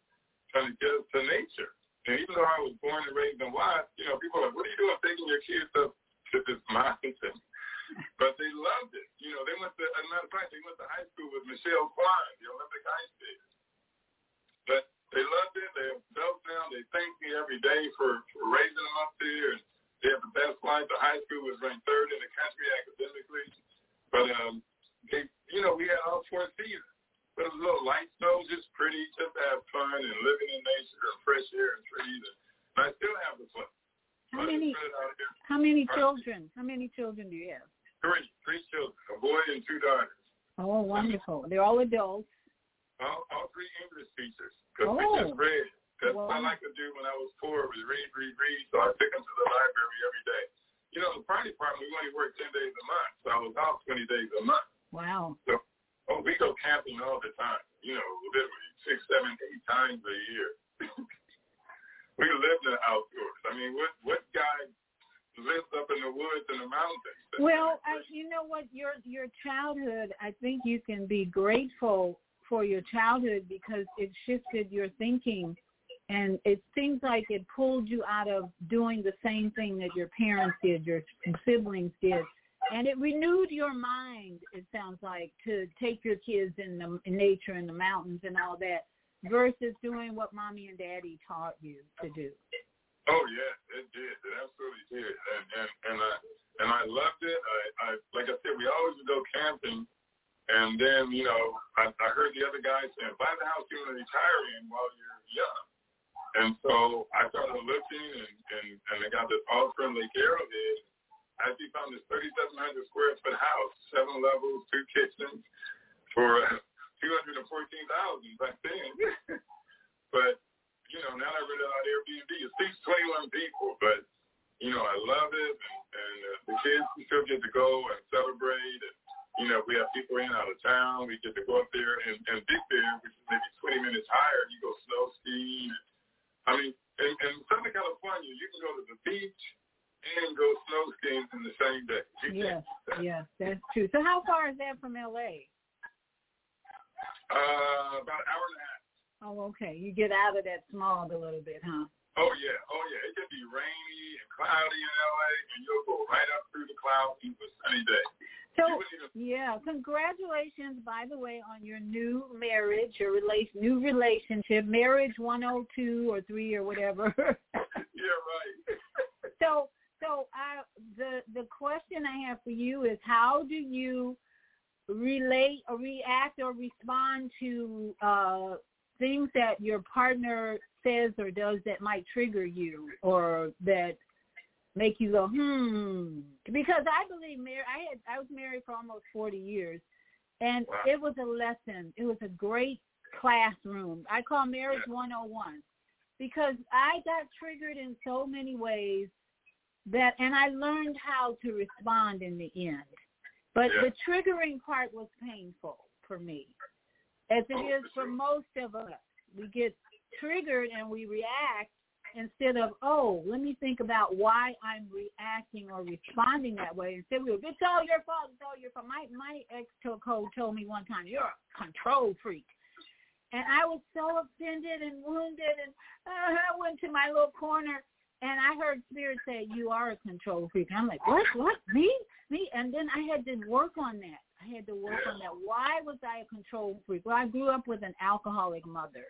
trying to get to nature. And even though I was born and raised in Watts, you know, people are like, what are you doing taking your kids up to this mountain? <laughs> but they loved it. You know, they went to, as a matter of fact, they went to high school with Michelle Kwan, the Olympic ice skater. But they loved it. They felt down. They thanked me every day for, for raising them up there. And they have the best life. The high school was ranked third in the country academically. But, um, they, you know, we had all four seasons. But it was a little light snow, just pretty, just to have fun and living in nature and fresh air and trees. And, and I still have the fun. How many? How many children? How many children do you have? Three, three children, a boy and two daughters. Oh, wonderful! They're all adults. All, all three English teachers. Because oh. we just read. That's well, what I like to do when I was poor was read, read, read. So I took them to the library every day. You know, the fire department, we only work 10 days a month. So I was off 20 days a month. Wow. So, oh, we go camping all the time. You know, literally six, seven, eight times a year. <laughs> we live in the outdoors. I mean, what what guy lives up in the woods and the mountains? Well, I, you know what? Your your childhood, I think you can be grateful for your childhood because it shifted your thinking and it seems like it pulled you out of doing the same thing that your parents did, your siblings did. And it renewed your mind, it sounds like, to take your kids in the in nature and the mountains and all that versus doing what mommy and daddy taught you to do. Oh yeah, it did. It absolutely did. And and, and I and I loved it. I, I like I said, we always would go camping and then, you know, I, I heard the other guy saying, buy the house you want to retire in while you're young. And so I started looking, and, and, and I got this in Lake Arrowhead. I actually found this 3,700 square foot house, seven levels, two kitchens, for uh, 214000 back then. <laughs> but, you know, now I rent it Airbnb. It seats 21 people, but, you know, I love it. And, and uh, the kids still get to go and celebrate. And, you know, we have people in out of town. We get to go up there and, and Big Bear, which is maybe 20 minutes higher. You go snow skiing. I mean, in, in Southern California, you can go to the beach and go snow skiing in the same day. Yes, yes, that's true. So how far is that from L.A.? Uh, about an hour and a half. Oh, okay. You get out of that smog a little bit, huh? Oh yeah, oh yeah. It can be rainy and cloudy in LA, and you'll go right up through the clouds into a sunny day. So <laughs> yeah, congratulations, by the way, on your new marriage, your relation, new relationship, marriage 102 or three or whatever. <laughs> yeah, right. <laughs> so, so I, the the question I have for you is, how do you relate or react or respond to uh, things that your partner says or does that might trigger you or that make you go hmm because i believe mar- i had i was married for almost 40 years and wow. it was a lesson it was a great classroom i call marriage yeah. 101 because i got triggered in so many ways that and i learned how to respond in the end but yeah. the triggering part was painful for me, as it is for most of us. We get triggered and we react instead of, oh, let me think about why I'm reacting or responding that way. Instead, we go, it's all your fault. It's all your fault. My my ex code told me one time, you're a control freak. And I was so offended and wounded, and uh, I went to my little corner, and I heard Spirit say, "You are a control freak." I'm like, "What? What? Me? Me?" And then I had to work on that. I had to work on that. Why was I a control freak? Well, I grew up with an alcoholic mother.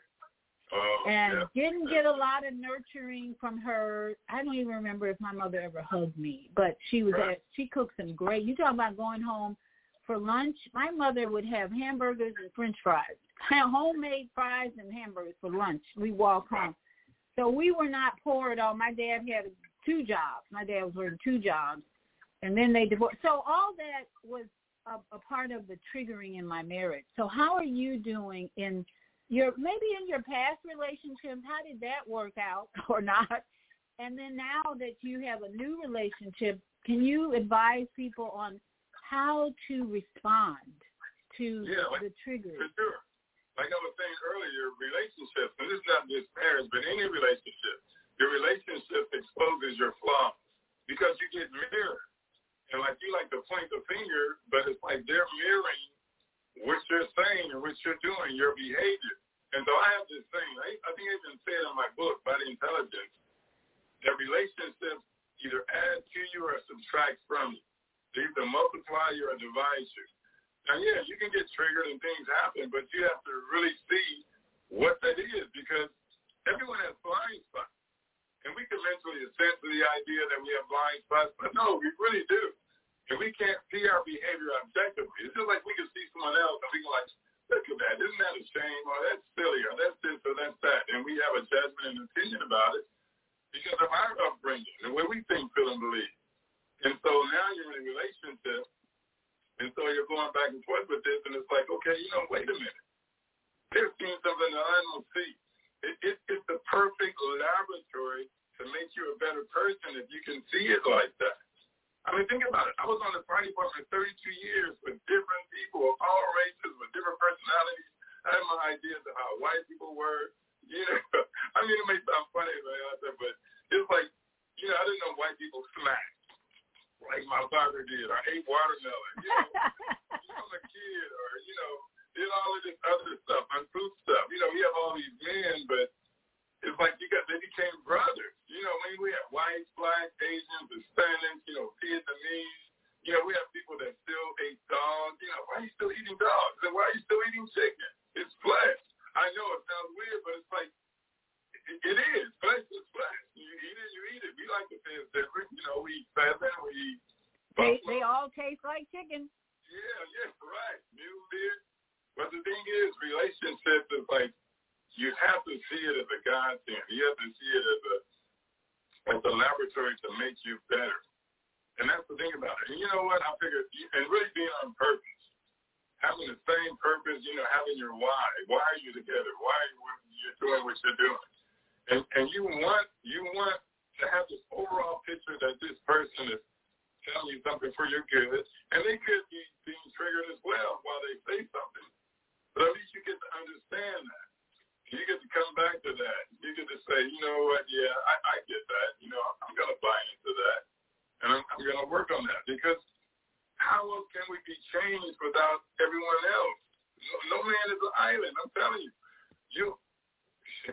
Oh, and yeah. didn't get a lot of nurturing from her. I don't even remember if my mother ever hugged me, but she was Right. at, she cooked some great. You talk about going home for lunch. My mother would have hamburgers and French fries, <laughs> homemade fries and hamburgers for lunch. We walk home, so we were not poor at all. My dad had two jobs. My dad was working two jobs, and then they divorced. So all that was a, a part of the triggering in my marriage. So how are you doing in your maybe in your past relationships? How did that work out <laughs> or not? And then now that you have a new relationship, can you advise people on how to respond to Yeah, like- the triggers? For sure. Like I was saying earlier, relationships, and this is not just marriage, but any relationship, your relationship exposes your flaws because you get mirrored. And like you like to point the finger, but it's like they're mirroring what you're saying and what you're doing, your behavior. And so I have this thing, I, I think I even said in my book, Body Intelligence, that relationships either add to you or subtract from you. They either multiply you or divide you. Now, yeah, you can get triggered and things happen, but you have to really see what that is because everyone has blind spots. And we can mentally assent to the idea that we have blind spots, but no, we really do. And we can't see our behavior objectively. It's just like we can see someone else and we can like, look at that. Isn't that a shame? Or that's silly. Or that's this or that's that. And we have a judgment and opinion about it because of our upbringing and what we think, feel, and believe. And so now you're in a relationship and so you're going back and forth with this, and it's like, okay, you know, wait a minute. They're seeing something that I don't see. It, it, it's the perfect laboratory to make you a better person if you can see it like that. I mean, think about it. I was on the party board for 32 years with different people of all races, with different personalities. I had my ideas of how white people were. You know, <laughs> I mean, it may sound funny, but it's like, you know, I didn't know white people smacked like my father did, or ate watermelon, you know, <laughs> you know, a kid, or, you know, did all of this other stuff, uncouth stuff. You know, we have all these men, but it's like you got, they became brothers. You know, I mean, we have whites, blacks, Asians, Hispanics, you know, Vietnamese. You know, we have people that still ate dogs. You know, why are you still eating dogs? And why are you still eating chicken? It's flesh. I know it sounds weird, but it's like, it, it is. Flesh is flesh. You eat it, you eat it. We like to say it's different. You know, we eat pheasant, we eat They they all taste like chicken. Yeah, yeah, right. Mule deer. But the thing is, relationships is like you have to see it as a godsend. You have to see it as a as a laboratory to make you better. And that's the thing about it. And you know what? I figured, and really being on purpose, having the same purpose, you know, having your why. Why are you together? Why are you you're doing what you're doing? And and you want you want to have this overall picture that this person is telling you something for your good, and they could be being triggered as well while they say something. But at least you get to understand that. You get to come back to that. You get to say, you know what, yeah, I, I get that. You know, I'm going to buy into that, and I'm, I'm going to work on that because how else can we be changed without everyone else? No, no man is an island. I'm telling you, you. <laughs>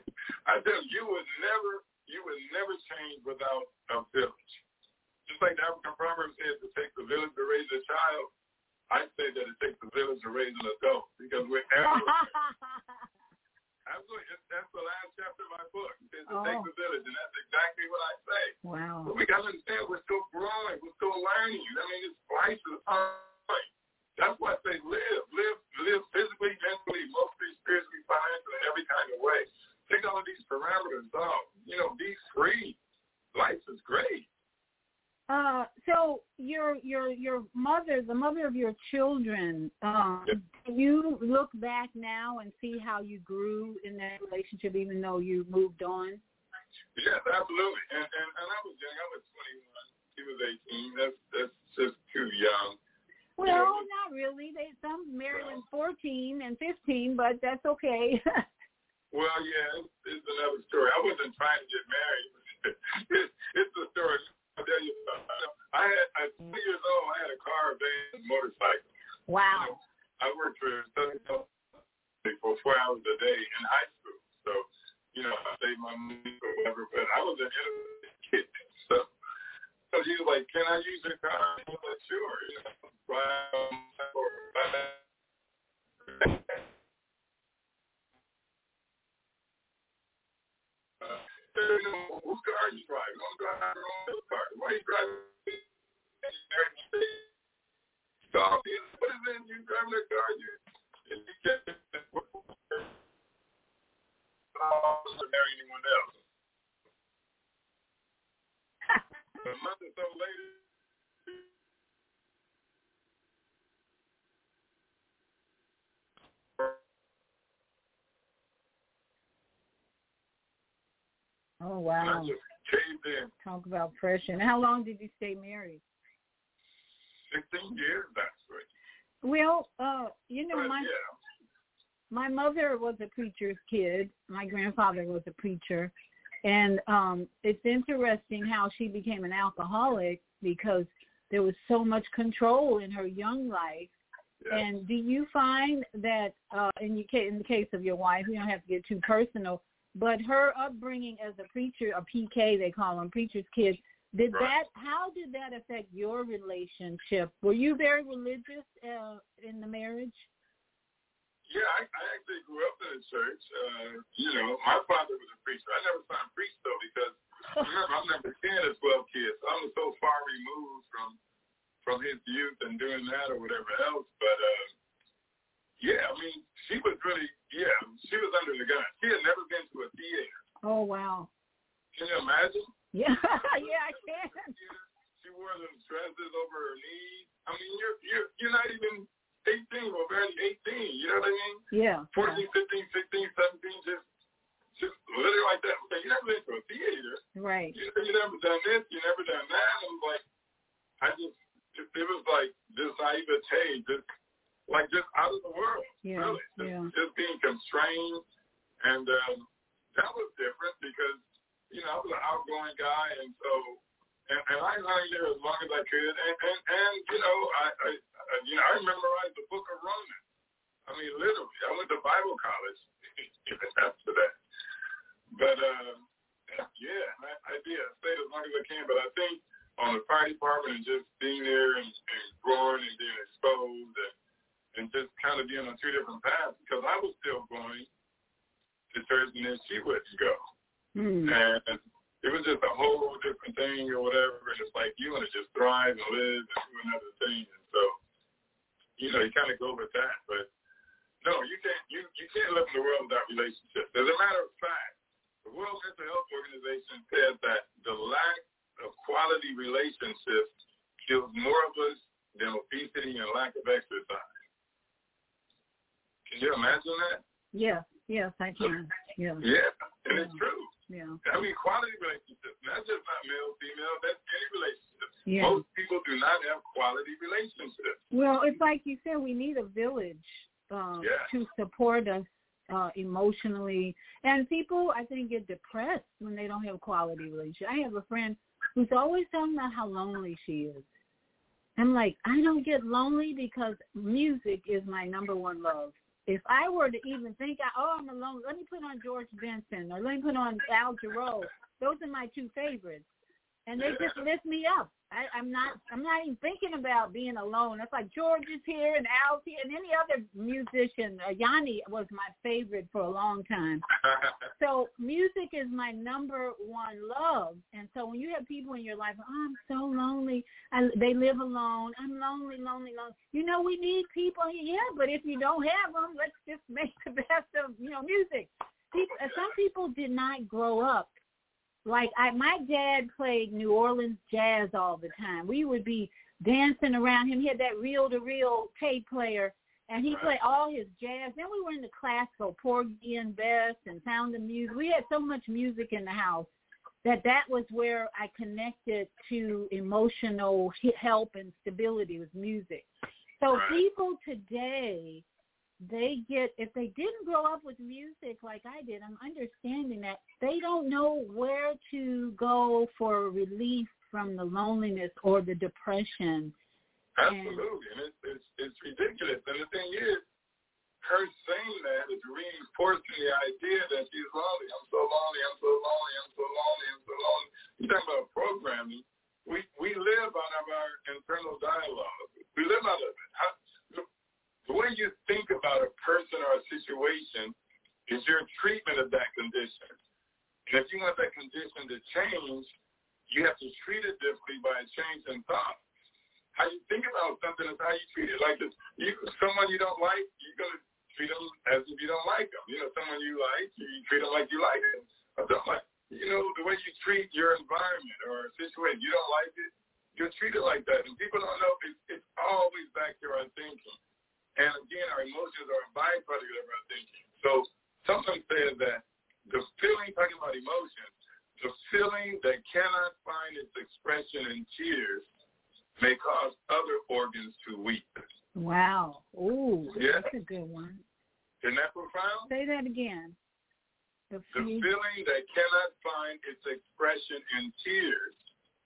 I tell you, you would never, you would never change without a village. Just like the African proverb says, it takes a village to raise a child. I say that it takes a village to raise an adult because wherever Absolutely. <laughs> That's the last chapter of my book. It it Oh. takes a village, and that's exactly what I say. wow. But we got to understand we're still growing. We're still learning. I mean, it's life is time. That's why I say live. Live live physically, mentally, emotionally, spiritually, financially, in every kind of way. Take all of these parameters off. You know, be free. Life is great. Uh, so your your your mother, the mother of your children, um, Yep. You look back now and see how you grew in that relationship, even though you moved on? Yes, absolutely. And and, and I was young. I was 21. He was 18. That's that's just too young. Well, not really. They some married when fourteen and fifteen, but that's okay. <laughs> well, yeah, it's, it's another story. I wasn't trying to get married. <laughs> it's, it's a story. I'll tell you. I had at two years old. I had a car, a van, motorcycle. Wow. You know, I worked for Southern California for four hours a day in high school. So, you know, I saved my money or whatever. But I was an innocent kid. So, so he was like, "Can I use your car?" I was like, "Sure." You know, uh, whose car are you driving? I'm driving your own car. Why are you driving? Stop. What is it? You driving the car? You and you can't marry anyone else. a so later. Oh wow! I just caved in. Talk about pressure. And how long did you stay married? Sixteen years, actually. Well, uh, you know But, my yeah. my mother was a preacher's kid. My grandfather was a preacher. And um it's interesting how she became an alcoholic because there was so much control in her young life. Yeah. And do you find that uh in your in the case of your wife, we don't have to get too personal, but her upbringing as a preacher, a PK they call them, preacher's kid, did Right. that how did that affect your relationship? Were you very religious uh in the marriage? Yeah, I, I actually grew up in a church. Uh, you know, my father was a preacher. I never saw him preach though because <laughs> remember I'm number ten of twelve kids. So I was so far removed from from his youth and doing that or whatever else. But uh yeah, I mean, she was really yeah, she was under the gun. She had never been to a theater. Oh wow. Can you imagine? Yeah, <laughs> yeah, I can. She wore those dresses over her knees. I mean, you're you're you're not even eighteen or barely eighteen. You know what I mean? Yeah. 14, 15, 16, 17, just, just literally like that. So you never been to a theater. Right. You, you never done this. You never done that. And like, I just, it, it was like this naivete, just like just out of the world. Yeah, Really, just, yeah. just being constrained, and um, that was different because you know I was an outgoing guy, and so. And, and I hung there as long as I could, and and, and you know, I, I, you know I memorized the Book of Romans. I mean, literally, I went to Bible college <laughs> even after that. But uh, yeah, I, I did. I stayed as long as I can. But I think on the fire department and just being there and, and growing and being exposed and, and just kind of being on two different paths because I was still going to church and then she wouldn't go. Hmm. And it was just a whole different thing or whatever. And it's like you want to just thrive and live and do another thing. And so, you know, you kind of go with that. But no, you can't. You you can't live in the world without relationships. As a matter of fact, the World Mental Health Organization says that the lack of quality relationships kills more of us than obesity and lack of exercise. Can you imagine that? Yeah. Yes, I can. Yeah. <laughs> Yeah, and it's true. I mean, quality relationships, not just not male, female, that's any relationship. Yeah. Most people do not have quality relationships. Well, it's like you said, we need a village um, Yeah. to support us uh, emotionally. And people, I think, get depressed when they don't have quality relationships. I have a friend who's always talking about how lonely she is. I'm like, I don't get lonely because music is my number one love. If I were to even think, oh, I'm alone, let me put on George Benson or let me put on Al Jarreau. Those are my two favorites, and they just lift me up. I, I'm not, I'm not even thinking about being alone. It's like George is here and Al's here, and any other musician. Uh, Yanni was my favorite for a long time. <laughs> So music is my number one love, and so when you have people in your life, oh, I'm so lonely. I, they live alone. I'm lonely, lonely, lonely. You know, we need people. Yeah, but if you don't have them, let's just <laughs> make the best of you know music. People, some people did not grow up like I. My dad played New Orleans jazz all the time. We would be dancing around him. He had that reel-to-reel tape player and he played all his jazz. Then we were in the classical, Porgy and Bess and Sound of Music. We had so much music in the house that that was where I connected to emotional help and stability with music. So Right. people today, they get if they didn't grow up with music like I did, I'm understanding that they don't know where to go for relief from the loneliness or the depression. Absolutely, and it's, it's it's ridiculous. And the thing is, her saying that is reinforcing the idea that she's lonely. I'm so lonely. I'm so lonely. I'm so lonely. I'm so lonely. You talking about programming? We we live out of our internal dialogue. We live out of it. How, the way you think about a person or a situation is your treatment of that condition. And if you want that condition to change, you have to treat it differently by a change in thought how you think about something is how you treat it. Like if you someone you don't like, you're gonna treat them as if you don't like them. You know, someone you like, you treat them like you like them. Or something like, you know, the way you treat your environment or a situation, you don't like it, you'll treat it like that. And people don't know it's, it's always back to our thinking. And again, our emotions are a byproduct of our thinking. So someone said that the feeling, talking about emotions, the feeling that cannot find its expression in tears may cause other organs to weep. Wow. Ooh, Yeah. that's a good one. Isn't that profound? Say that again. The, The feeling that cannot find its expression in tears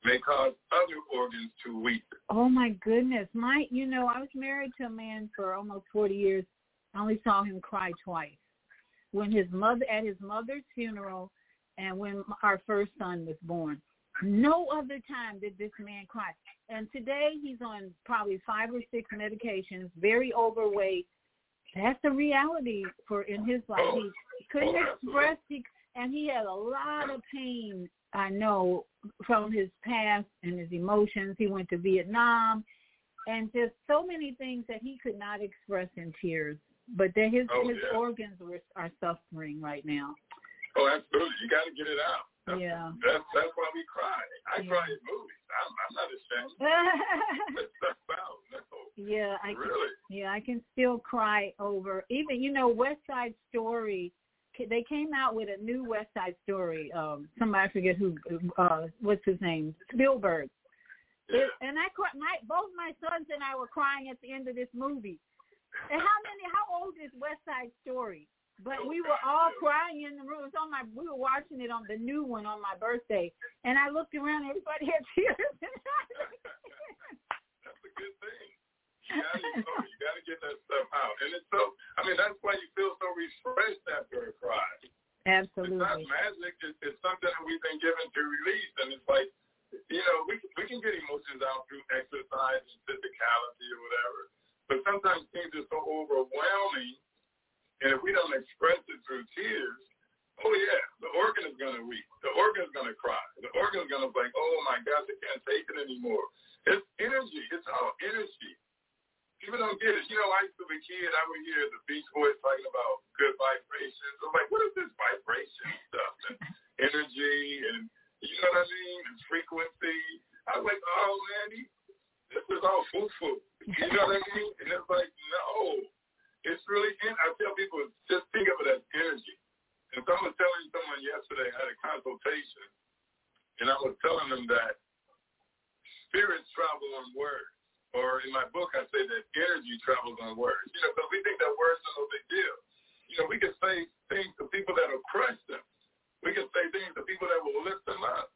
may cause other organs to weep. Oh my goodness. My you know, I was married to a man for almost 40 years. I only saw him cry twice. When his mother at his mother's funeral and when our first son was born. No other time did this man cry. And today he's on probably five or six medications, very overweight. That's the reality for in his life. Oh. He couldn't Oh, express he, and he had a lot of pain, I know, from his past and his emotions. He went to Vietnam and just so many things that he could not express in tears. But that his Oh, his yeah. organs were are suffering right now. Oh, absolutely. You got to get it out. That's, Yeah. That's, that's why we cry. I Yeah. cry in movies. I'm, I'm not ashamed. That stuff out. No. yeah, I can, Really? yeah, I can still cry over even you know West Side Story. They came out with a new West Side Story. Um, somebody I forget who. Uh, what's his name? Spielberg. It, and I my both my sons and I were crying at the end of this movie. And how many? How old is West Side Story? But we were all crying in the room. It's on my. We were watching it on the new one on my birthday, and I looked around. Everybody had <laughs> tears. That's a good thing. You gotta, you know, you gotta get that stuff out. And it's so, I mean, that's why you feel so refreshed after a cry. Absolutely. It's not magic. It's, it's something that we've been given to release. And it's like, you know, we, we can get emotions out through exercise and physicality or whatever. But sometimes things are so overwhelming. And if we don't express it through tears, oh yeah, the organ is going to weep. The organ is going to cry. The organ is going to be like, oh my gosh, I can't take it anymore. It's energy. It's all energy. People don't get it. You know, I used to be a kid, I would hear the Beach Boys talking about good vibrations. I'm like, what is this vibration stuff? And energy and, you know what I mean? And frequency. I was like, oh, man, this is all foo-foo. You know what I mean? And it's like, no. It's really, I tell people, just think of it as energy. And so I was telling someone yesterday, I had a consultation, and I was telling them that spirits travel on words. Or in my book, I say that energy travels on words. You know, because we think that words are no big deal. You know, we can say things to people that will crush them. We can say things to people that will lift them up.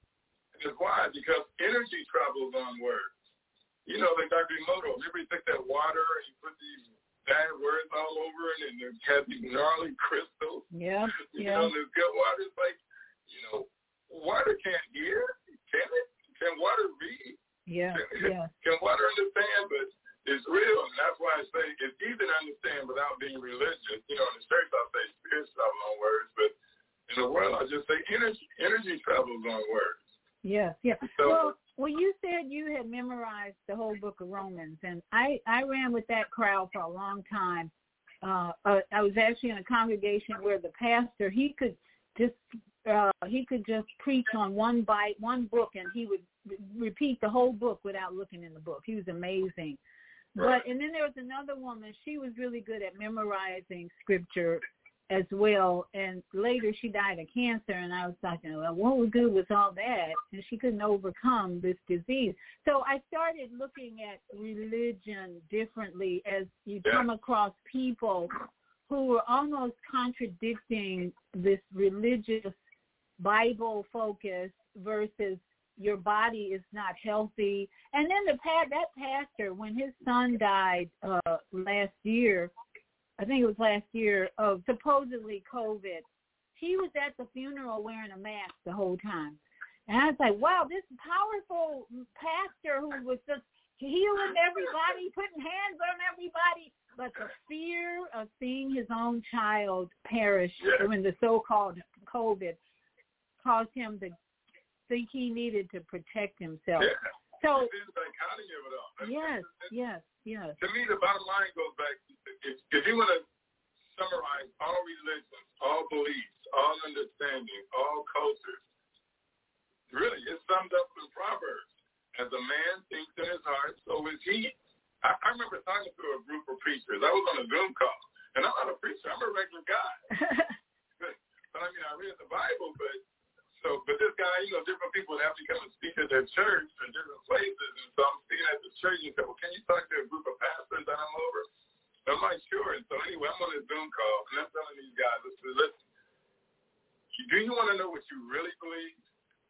And it's why? Because energy travels on words. You know, like Dr. Emoto, remember he took that water and he put these bad words all over it and it had these gnarly crystals. Yeah. You Yeah. know, the good water is like, you know, water can't hear, can it? Can water read? Yeah. <laughs> Yeah. Can water understand? But it's real, and that's why I say it's easy to understand without being religious. You know, in the church I say spirits travel on words, but in the world I just say energy. Energy travels on words. Yes, yeah. So- well, well, you said you had memorized the whole book of Romans, and I I ran with that crowd for a long time. Uh, uh, I was actually in a congregation where the pastor he could just uh, he could just preach on one bite, one book, and he would re- repeat the whole book without looking in the book. He was amazing. But and then there was another woman. She was really good at memorizing scripture, as well. And later she died of cancer, and I was talking, well, what was good with all that? And she couldn't overcome this disease. So I started looking at religion differently as you come across people who were almost contradicting this religious Bible focus versus your body is not healthy. And then the that pastor, when his son died uh, last year, I think it was last year of supposedly COVID. He was at the funeral wearing a mask the whole time. And I was like, wow, this powerful pastor who was just healing everybody, putting hands on everybody. But the fear of seeing his own child perish when the so-called COVID caused him to think he needed to protect himself. Yeah. So, yes, yes, yes. To me, the bottom line goes back if, if you want to summarize all religions, all beliefs, all understanding, all cultures, really it's summed up in Proverbs. As a man thinks in his heart, so is he. I, I remember talking to a group of preachers. I was on a Zoom call, and I'm not a preacher. I'm a regular guy. <laughs> but, but I mean, I read the Bible, but so, but this guy, you know, different people have to come and speak at their church in different places, and so I'm speaking at the church and said, well, can you talk to a group of pastors that I'm over? I'm like, sure. And so anyway, I'm on this Zoom call, and I'm telling these guys, listen, listen, do you want to know what you really believe?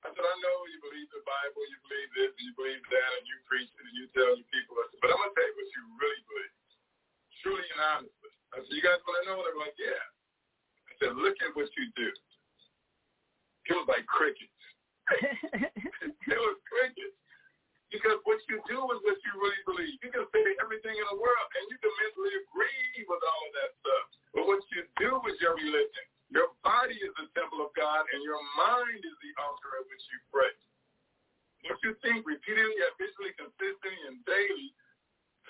I said, I know you believe the Bible, you believe this, and you believe that, and you preach it, and you tell your people. I said, but I'm going to tell you what you really believe, truly and honestly. I said, you guys want to know? They're like, yeah. I said, look at what you do. It was like crickets. <laughs> it was crickets. Because what you do is what you really believe. You can say everything in the world, and you can mentally agree with all of that stuff. But what you do is your religion. Your body is the temple of God, and your mind is the altar at which you pray. What you think repeatedly, habitually, consistently, and daily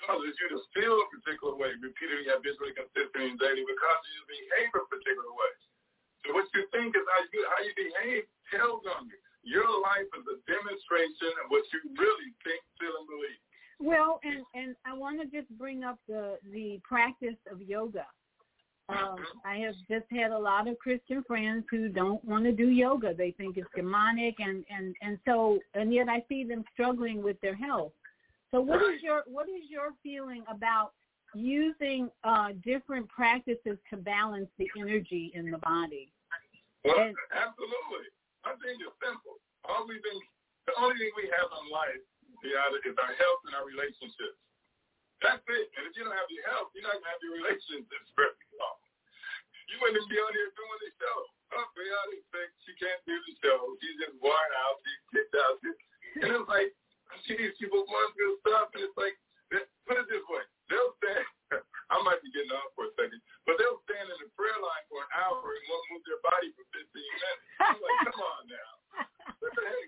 causes you to feel a particular way, repeatedly, habitually, consistently, and daily, because you to behave a particular way. So what you think is how you how you behave tells on you. Your life is a demonstration of what you really think, feel, and believe. Well, and and I want to just bring up the the practice of yoga. Um, I have just had a lot of Christian friends who don't want to do yoga. They think it's demonic, and and and so and yet I see them struggling with their health. So what is your what is your feeling about using uh, different practices to balance the energy in the body? Well, and, absolutely. I think it's simple. All we think, the only thing we have in life is our health and our relationships. That's it. And if you don't have your health, you're not going to have your relationships. You wouldn't be on here doing the show. Oh, Brianna thinks she can't do the show. She's just worn out. She's kicked out. <laughs> And it's like, I see these people going through stuff, and it's like, put it this way. They'll stand, <laughs> I might be getting off for a second, but they'll stand in the prayer line for an hour and won't move their body for 15 minutes. I'm like, <laughs> come on now. Hey,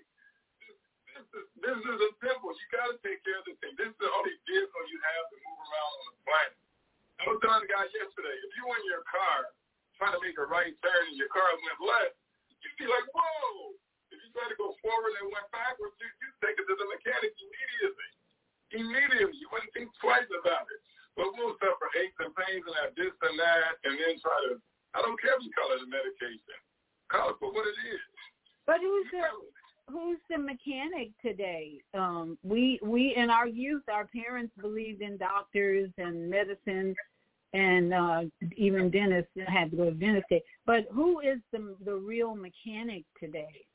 this, is, this is a temple. You got to take care of this thing. This is the only vehicle you have to move around on the planet. I was telling the guy yesterday, if you were in your car trying to make a right turn and your car went left, you'd be like, whoa. If you try to go forward and went backwards, you, you'd take it to the mechanic immediately. Immediately. You wouldn't think twice about it. But we'll suffer aches and pains and have this and that and then try to, I don't care if you call it a medication. Call it for what it is. But who's the, who's the mechanic today? Um, we, we in our youth, our parents believed in doctors and medicine and uh, even dentists had to go to dentist day. But who is the the real mechanic today?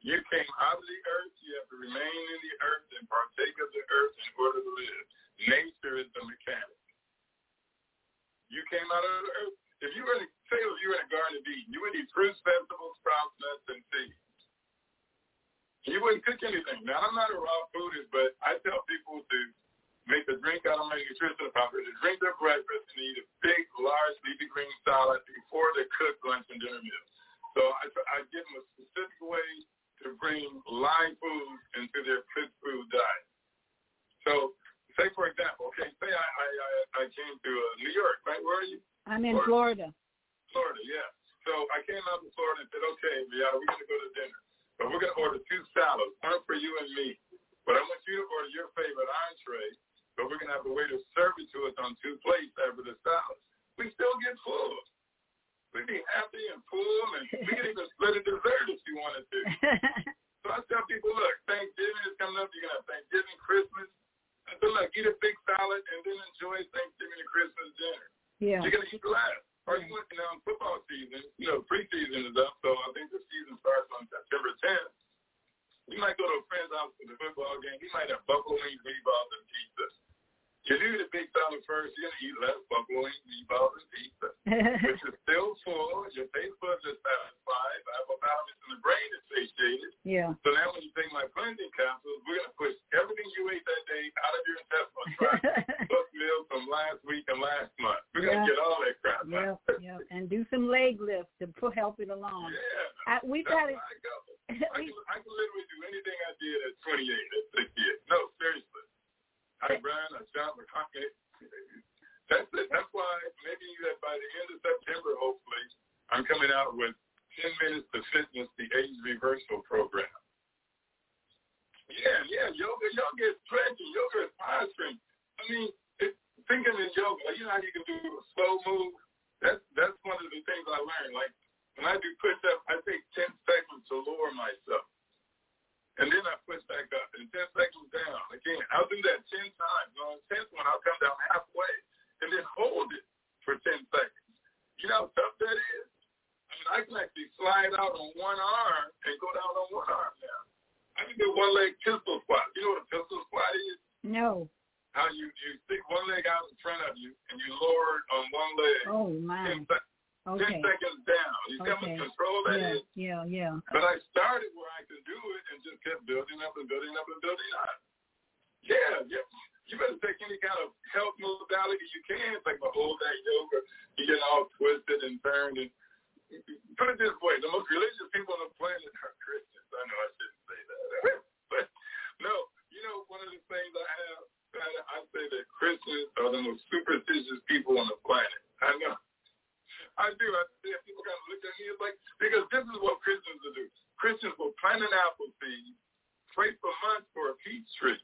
You came out of the earth. You have to remain in the earth and partake of the earth in order to live. Nature is the mechanic. You came out of the earth. If you were in, say if you were in a garden of Eden, you would eat fruits, vegetables, sprouts, nuts, and seeds. You wouldn't cook anything. Now, I'm not a raw foodist, but I tell people to make a drink out of my nutritional powder, to drink their breakfast and eat a big, large leafy green salad before they cook lunch and dinner meal. So I, I give them a specific way to bring live foods into their cooked food diet. So say for example, okay, say I I, I came to uh, New York, right? Where are you? I'm in Florida. Florida, yeah. So I came out to Florida and said, okay, yeah, we're going to go to dinner, but we're going to order two salads, one for you and me. But I want you to order your favorite entree, but we're going to have a waiter serve it to us on two plates after the salad. We still get full. We'd be happy and full, and we could even split a dessert if you wanted to. <laughs> so I tell people, look, Thanksgiving is coming up. You're going to have Thanksgiving, Christmas. I said, look, eat a big salad and then enjoy Thanksgiving and Christmas dinner. Yeah. You're going to eat less. First right. one, you know, football season, you know, preseason is up, so I think the season starts on September 10th. We might go to a friend's house for the football game. He might have buffalo wings, meatballs, and pizza. You do the big salad first, you're gonna eat less buffalo wings, meatballs, and pizza, which is still full. Your taste buds are satisfied. Hypothalamus and the brain is satiated. Yeah. So now when you take my cleansing capsules, we're gonna push everything you ate that day out of your intestinal tract, plus meals from last week and last month. We're gonna get all that crap Yeah, out. yeah, and do some leg lifts to help it along. Yeah. I, That's got it. I go. I can, I can literally do anything I did at 28, at 68. No, seriously. I ran, I shot, I cocked That's it. That's why maybe that by the end of September, hopefully, I'm coming out with 10 minutes to fitness, the age reversal program. Yeah, yeah, yoga, yoga is stretching, yoga is posturing. I mean, it, thinking in yoga, you know how you can do a slow move? That's that's one of the things I learned. Like when I do push up, I take 10 seconds to lower myself. And then I push back up and 10 seconds down. Again, I'll do that 10 times. On the 10th one, I'll come down halfway and then hold it for 10 seconds. You know how tough that is? I mean, I can actually slide out on one arm and go down on one arm now. I can do one leg pistol squat. You know what a pistol squat is? No. How you, you stick one leg out in front of you and you lower it on one leg. Oh my. 10, sec- 10 Okay. seconds down. You see how Okay. much control that Yeah, is? yeah, yeah. But I started where I could do it and just kept building up and building up and building up. Yeah, yeah. You better take any kind of health modality you can. Like my whole day yoga, you get all twisted and turned. And put it this way: the most religious people on the planet are Christians. I know I shouldn't say that, <laughs> but no. You know, one of the things I have, I say that Christians are the most superstitious people on the planet. I know. I do. I see people kind of look at me like because this is what Christians will do. Christians will plant an apple seed, pray for months for a peach tree,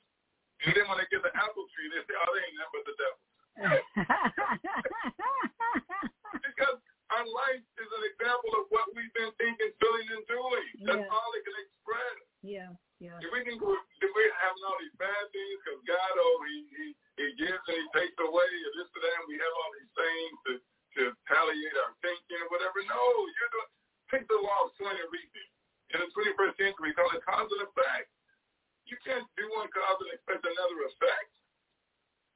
and then when they get the apple tree, they say, "Oh, they ain't nothing but the devil." <laughs> because our life is an example of what we've been thinking, feeling, and doing. That's Yeah. all it can express. yeah, yeah. If we can go, if we're having all these bad things because God, oh, he, he he gives and he takes away, and this and that, and we have all these things to to palliate our thinking or whatever. No, you're doing. Take the law of swing and reaping. In the 21st century, we call it cause and effect. You can't do one cause and expect another effect.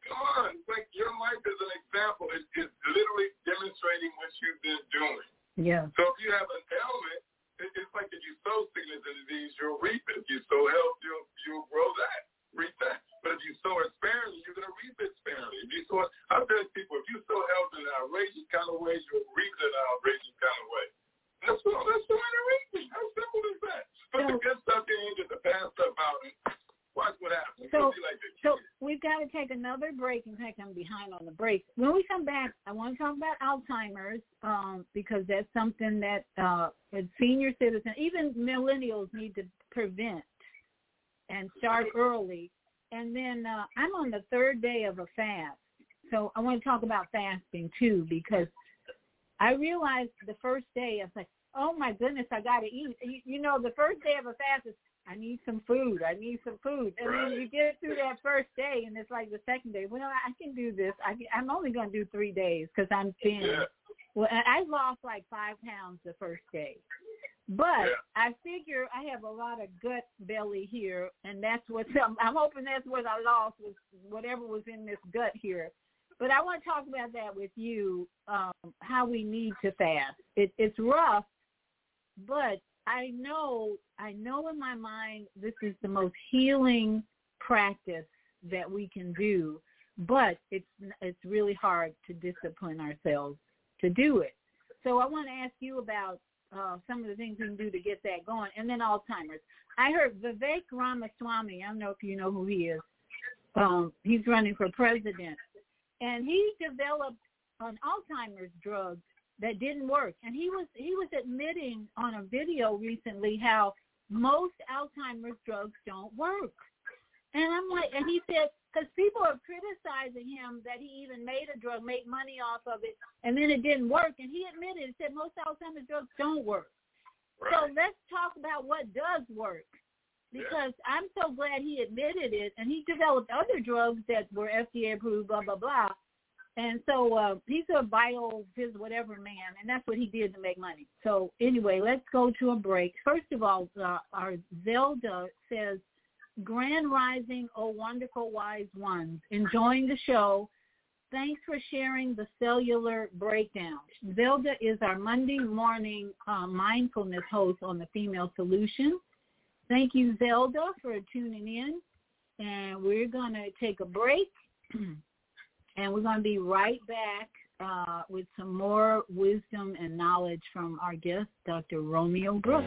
Come on, it's like your life is an example. It's, it's literally demonstrating what you've been doing. Yeah. So if you have an ailment, it, it's like if you sow sickness and disease, you'll reap it. If you sow health, you'll you'll grow that, reap that. But if you sow it sparingly, you're gonna reap it sparingly. If you sow it, I tell people, if you sow health in an outrageous kind of way, you'll reap it in an outrageous kind of way. That's what that's the way to reaping. How simple is that? Put the good stuff in, get the bad stuff out, and watch what happens. So, like so we've got to take another break. In fact, I'm behind on the break. When we come back, I want to talk about Alzheimer's um, because that's something that uh, senior citizens, even millennials, need to prevent and start early. And then uh, I'm on the third day of a fast, so I want to talk about fasting too because I realized the first day I was like, oh my goodness, I got to eat. You, you know, the first day of a fast is I need some food. I need some food. And then you get through that first day, and it's like the second day. Well, I can do this. I can, I'm only going to do three days because I'm thin. Yeah. Well, I lost like five pounds the first day. But Yeah. I figure I have a lot of gut belly here, and that's what <laughs> I'm, I'm hoping that's what I lost was whatever was in this gut here. But I want to talk about that with you. Um, how we need to fast. It, it's rough, but I know, I know in my mind this is the most healing practice that we can do, but it's it's really hard to discipline ourselves to do it. So I want to ask you about uh, some of the things we can do to get that going, and then Alzheimer's. I heard Vivek Ramaswamy. I don't know if you know who he is. Um, he's running for president, and he developed an Alzheimer's drug that didn't work. And he was he was admitting on a video recently how most Alzheimer's drugs don't work. And I'm like, and he said because people are criticizing him that he even made a drug, made money off of it, and then it didn't work. And he admitted, he said most Alzheimer's drugs don't work. Right. So let's talk about what does work. because yeah. I'm so glad he admitted it, and he developed other drugs that were FDA approved, blah blah blah. And so uh, he's a biophys whatever man, and that's what he did to make money. So anyway, let's go to a break. First of all, uh, our Zelda says, "Grand Rising, oh wonderful wise ones, enjoying the show." Thanks for sharing the cellular breakdown. Zelda is our Monday morning uh, mindfulness host on the Female Solution. Thank you, Zelda, for tuning in. And we're going to take a break. <clears throat> and we're going to be right back uh, with some more wisdom and knowledge from our guest, Dr. Romeo Brooks.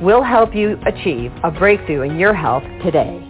We'll help you achieve a breakthrough in your health today.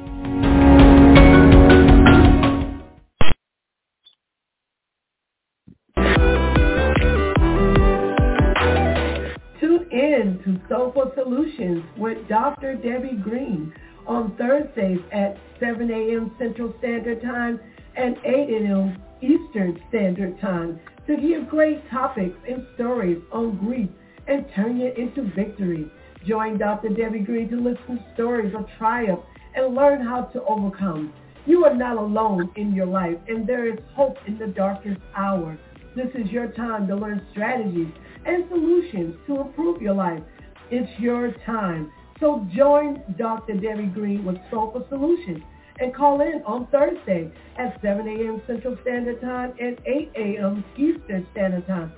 Tune in to Soulful Solutions with Dr. Debbie Green on Thursdays at 7 a.m. Central Standard Time and 8 a.m. Eastern Standard Time to hear great topics and stories on grief and turn it into victory. Join Dr. Debbie Green to listen to stories of triumph and learn how to overcome. You are not alone in your life and there is hope in the darkest hour. This is your time to learn strategies and solutions to improve your life. It's your time. So join Dr. Debbie Green with Soulful Solutions and call in on Thursday at 7 a.m. Central Standard Time and 8 a.m. Eastern Standard Time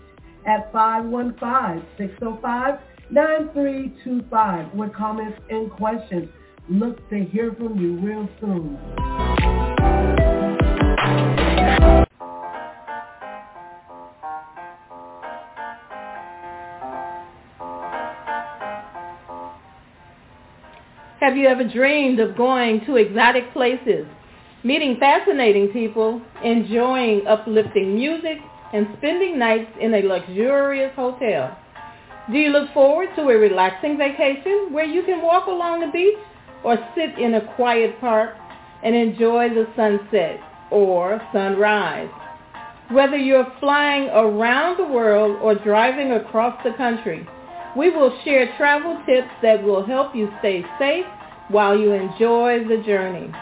at oh 515-605-9325 with comments and questions. Look to hear from you real soon. Have you ever dreamed of going to exotic places, meeting fascinating people, enjoying uplifting music, and spending nights in a luxurious hotel? Do you look forward to a relaxing vacation where you can walk along the beach or sit in a quiet park and enjoy the sunset or sunrise? Whether you're flying around the world or driving across the country, we will share travel tips that will help you stay safe while you enjoy the journey.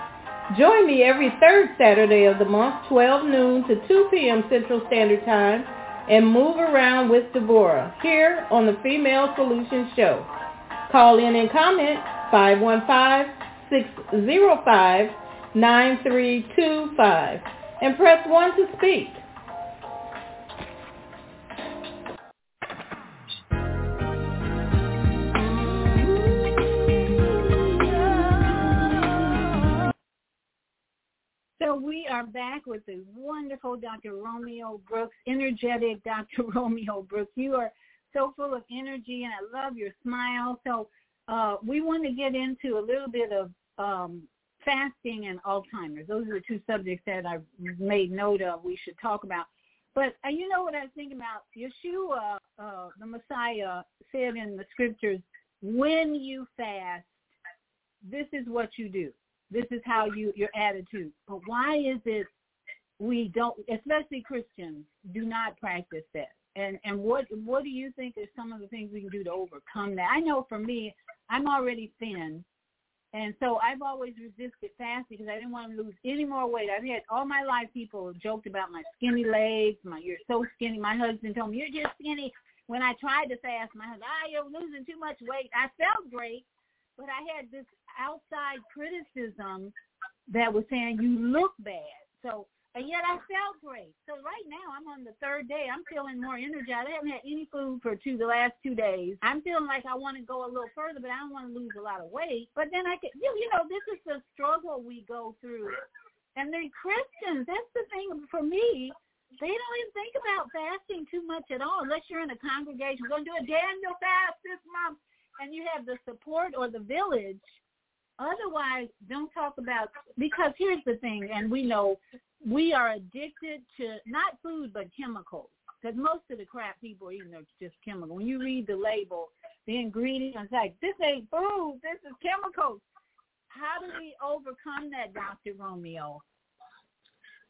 Join me every third Saturday of the month, 12 noon to 2 p.m. Central Standard Time, and move around with Deborah here on the Female Solutions Show. Call in and comment 515-605-9325 and press 1 to speak. So we are back with the wonderful Dr. Romeo Brooks, energetic <laughs> Dr. Romeo Brooks. You are so full of energy, and I love your smile. So uh, we want to get into a little bit of um, fasting and Alzheimer's. Those are the two subjects that I've made note of we should talk about. But uh, you know what I was thinking about? Yeshua, uh, the Messiah, said in the scriptures, when you fast, this is what you do. This is how you your attitude. But why is it we don't, especially Christians, do not practice that? And and what what do you think are some of the things we can do to overcome that? I know for me, I'm already thin, and so I've always resisted fasting because I didn't want to lose any more weight. I've had all my life people joked about my skinny legs, my you're so skinny. My husband told me you're just skinny. When I tried to fast, my husband, ah, you're losing too much weight. I felt great, but I had this outside criticism that was saying you look bad. So and yet I felt great. So right now I'm on the third day. I'm feeling more energized. I haven't had any food for two the last two days. I'm feeling like I want to go a little further, but I don't want to lose a lot of weight. But then I can, you, you know, this is the struggle we go through. And they're Christians. That's the thing for me. They don't even think about fasting too much at all, unless you're in a congregation. We're going to do a Daniel fast this month, and you have the support or the village. Otherwise, don't talk about because here's the thing, and we know we are addicted to not food but chemicals. Because most of the crap people are eating are just chemical. When you read the label, the ingredients like this ain't food, this is chemicals. How do we overcome that, Dr. Romeo?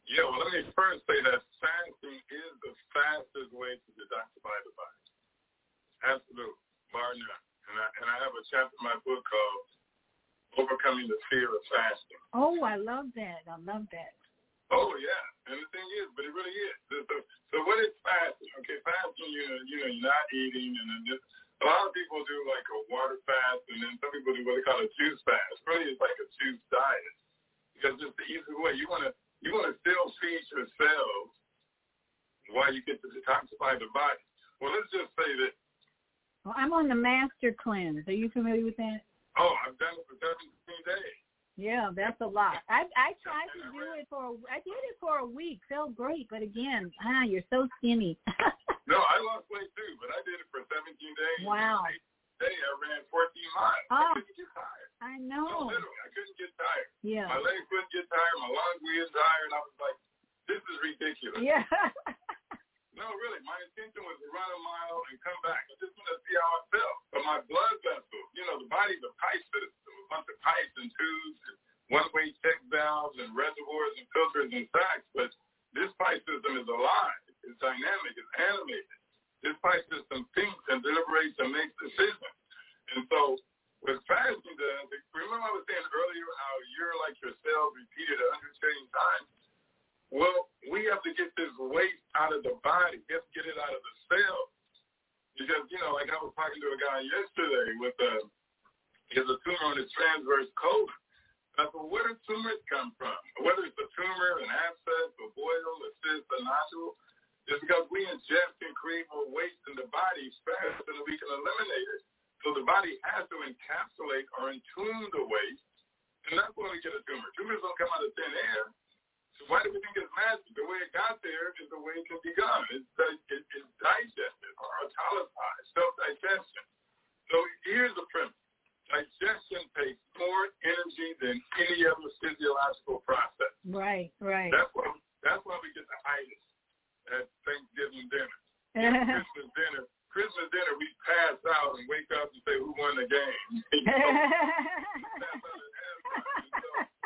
Yeah, well, let me first say that fasting is the fastest way to detoxify the body. Absolutely, bar none. And I, and I have a chapter in my book called Overcoming the Fear of Fasting. Oh, I love that. I love that. Oh yeah, and the thing is, but it really is. So, so, what is fasting? Okay, fasting, you know, you know, you're not eating, and then just, a lot of people do like a water fast, and then some people do what they call a juice fast. Really, it's like a juice diet because it's the easy way. You want to you want to still feed your cells while you get to detoxify the body. Well, let's just say that. Well, I'm on the master cleanse. Are you familiar with that? Oh, I've done it for 17 days. Yeah, that's a lot. I I tried to do it for a, I did it for a week. Felt great, but again, ah, you're so skinny. <laughs> no, I lost weight too, but I did it for 17 days. Wow. Day I ran 14 miles. Oh, I couldn't get tired. I know. No, literally, I couldn't get tired. Yeah. My legs couldn't get tired. My lungs were tired. And I was like, this is ridiculous. Yeah. <laughs> no, really, my intention was to run a mile and come back. I just wanted to see how I felt. But my blood vessels, you know, the body's a pipe system, a bunch of pipes and tubes and one-way check valves and reservoirs and filters and sacs. But this pipe system is alive. It's dynamic. It's animated. This pipe system thinks and deliberates and makes decisions. And so what fasting remember I was saying earlier how you're like your cells repeated a hundred trillion times? Well, we have to get this waste out of the body. We have to get it out of the cells. Because, you know, like I was talking to a guy yesterday with a, he has a tumor on his transverse colon. I said, where do tumors come from? Whether it's a tumor, an abscess, a boil, a cyst, a nodule, it's because we ingest and create more waste in the body faster than we can eliminate it. So the body has to encapsulate or entune the waste, and that's when we get a tumor. Tumors don't come out of thin air. So why do we think it's magic? The way it got there is the way it can be. It's, it, it's digested or autolyzed, self-digestion. So here's the premise. Digestion takes more energy than any other physiological process. Right, right. That's why that's why we get the itis at Thanksgiving dinner. <laughs> Christmas dinner. Christmas dinner, we pass out and wake up and say, "Who won the game?" <laughs> <laughs> so, so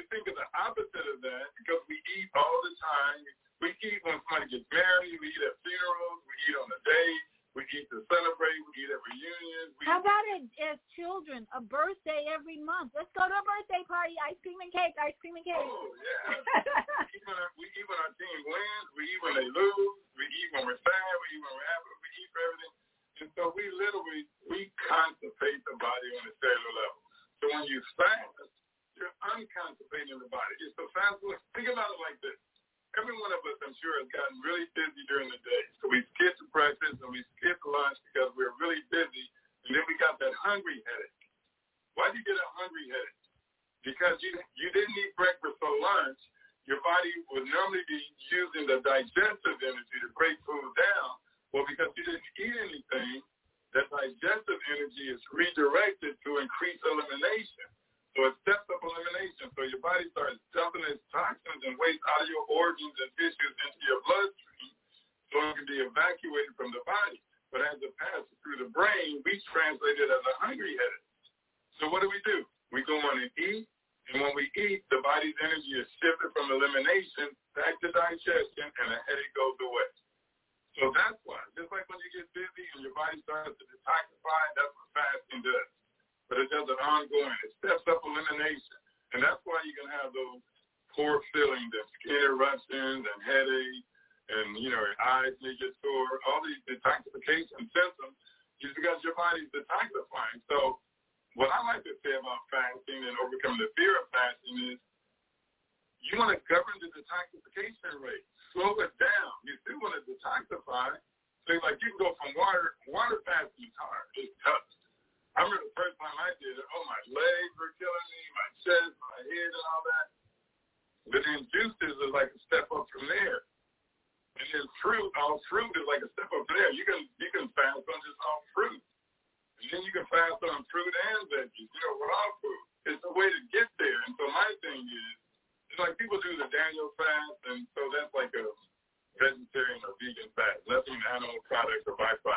you think of the opposite of that because we eat all the time. We eat when somebody gets married. We eat at funerals. We eat on a date. We eat to celebrate. We eat at reunions. We How about it as children? A birthday every month. Let's go to a birthday party. Ice cream and cake. Ice cream and cake. Oh yeah. we, eat when our, we eat when our team wins. We eat when they lose. We eat when we're sad. We eat when we're happy. We eat for everything. And so we literally we constipate the body on a cellular level. So when you fast, you're unconstipating the body. It's the fast. Think about it like this. Every one of us, I'm sure, has gotten really busy during the day. So we skip the breakfast and we skip lunch because we're really busy. And then we got that hungry headache. Why do you get a hungry headache? Because you you didn't eat breakfast or lunch. Your body would normally be using the digestive energy to break food down. Well, because you didn't eat anything, that digestive energy is redirected to increase elimination. So it steps up elimination. So your body starts dumping its toxins and waste out of your organs and tissues into your bloodstream so it can be evacuated from the body. But as it passes through the brain, we translate it as a hungry headache. So what do we do? We go on and eat, and when we eat, the body's energy is shifted from elimination back to digestion, and the headache goes away. So that's why, just like when you get busy and your body starts to detoxify, that's what fasting does but it's just an ongoing. It steps up elimination. And that's why you can have those poor feelings and skin eruptions and headache and, you know, your eyes may get sore, all these detoxification symptoms just because your body's detoxifying. So what I like to say about fasting and overcoming the fear of fasting is you want to govern the detoxification rate. Slow it down. You still want to detoxify. So like you can go from water, water fasting is hard. It's tough I remember the first time I did it, oh, my legs were killing me, my chest, my head, and all that. But then juices is like a step up from there. And then fruit, all fruit is like a step up from there. You can you can fast on just all fruit. And then you can fast on fruit and veggies, you know, with all food. It's a way to get there. And so my thing is, it's like people do the Daniel fast, and so that's like a vegetarian or vegan fast. Nothing animal products or byproducts.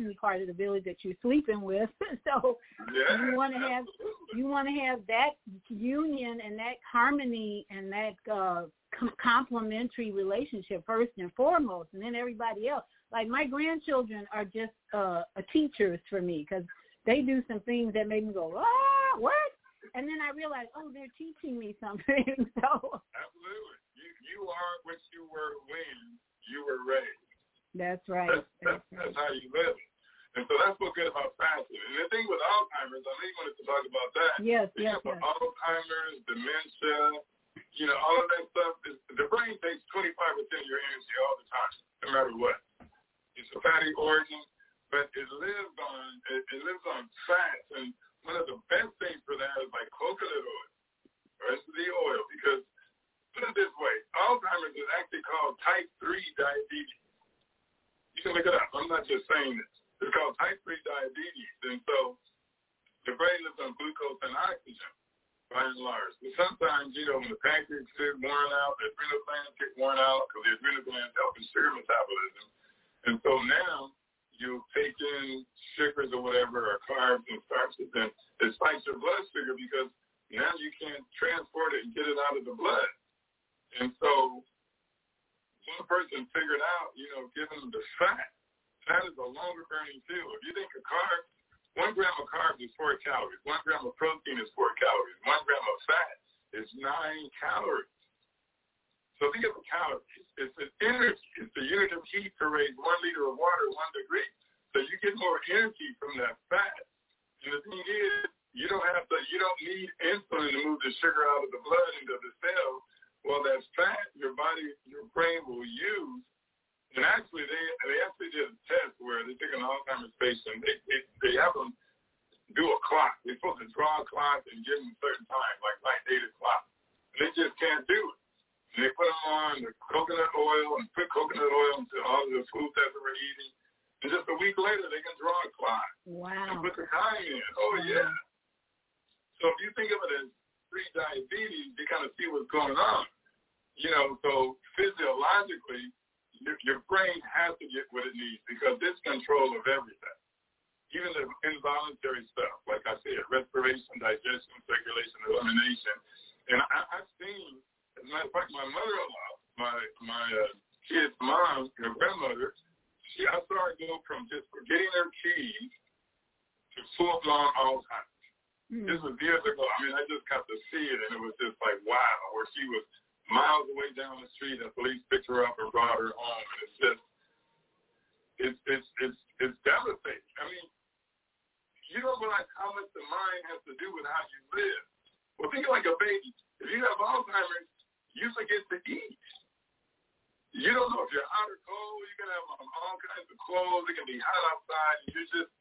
Important part of the village that you're sleeping with. <laughs> so Yeah, you want to have you want to have that union and that harmony and that uh com- complementary relationship first and foremost, and then everybody else. Like my grandchildren are just uh teachers for me because they do some things that make me go, ah, what? And then I realize, oh, they're teaching me something. <laughs> so Absolutely. You you are what you were when you were raised. that's right. That's, that's, that's how you live. And so that's what's good about fasting. And the thing with Alzheimer's, I know you wanted to talk about that. Yes, yes, yes. Alzheimer's, dementia, you know, all of that stuff. Is, the brain takes 25% of your energy all the time, no matter what. It's a fatty organ, but it lives on it, it lives on fats. And one of the best things for that is like coconut oil, or the oil, because put it this way, Alzheimer's is actually called type 3 diabetes. You can look it up. I'm not just saying this. It's called type 3 diabetes. And so the brain lives on glucose and oxygen, by and large. But sometimes, you know, when the pancreas gets worn out, the adrenal glands get worn out because the adrenal glands help in sugar metabolism. And so now you take in sugars or whatever, or carbs and starches, and it spikes your blood sugar because now you can't transport it and get it out of the blood. And so one person figured out, you know, giving them the fat. Fat is a longer burning fuel. If you think a carb, one gram of carbs is four calories. One gram of protein is four calories. One gram of fat is nine calories. So think of the calories. It's an energy. It's the unit of heat to raise one liter of water one degree. So you get more energy from that fat. And the thing is, you don't have to. You don't need insulin to move the sugar out of the blood into the cell. Well, that's fat. Your body, your brain will use. And actually, they they actually did a test where they took an Alzheimer's patient. They they, they have them do a clock. They're supposed to draw a clock and give them a certain time, like like eight o'clock. And they just can't do it. And they put them on the coconut oil and put coconut oil into all the foods that they were eating. And just a week later, they can draw a clock Wow. and put the time in. Oh yeah. So if you think of it as pre-diabetes, you kind of see what's going on. You know, so physiologically, your, your brain has to get what it needs because it's control of everything. Even the involuntary stuff, like I said, respiration, digestion, circulation, elimination. And I, I've seen, as a matter of fact, my mother-in-law, my my uh, kid's mom, her grandmother, she I saw her go from just forgetting her keys to full-blown Alzheimer's. This was years ago. I mean, I just got to see it, and it was just like, wow, where she was miles away down the street, and police picked her up and brought her home, and it's just, it's it's it's it's devastating. I mean, you don't realize how much the mind has to do with how you live. Well, think like a baby. If you have Alzheimer's, you forget to eat. You don't know if you're hot or cold. You can have on all kinds of clothes. It can be hot outside. You're just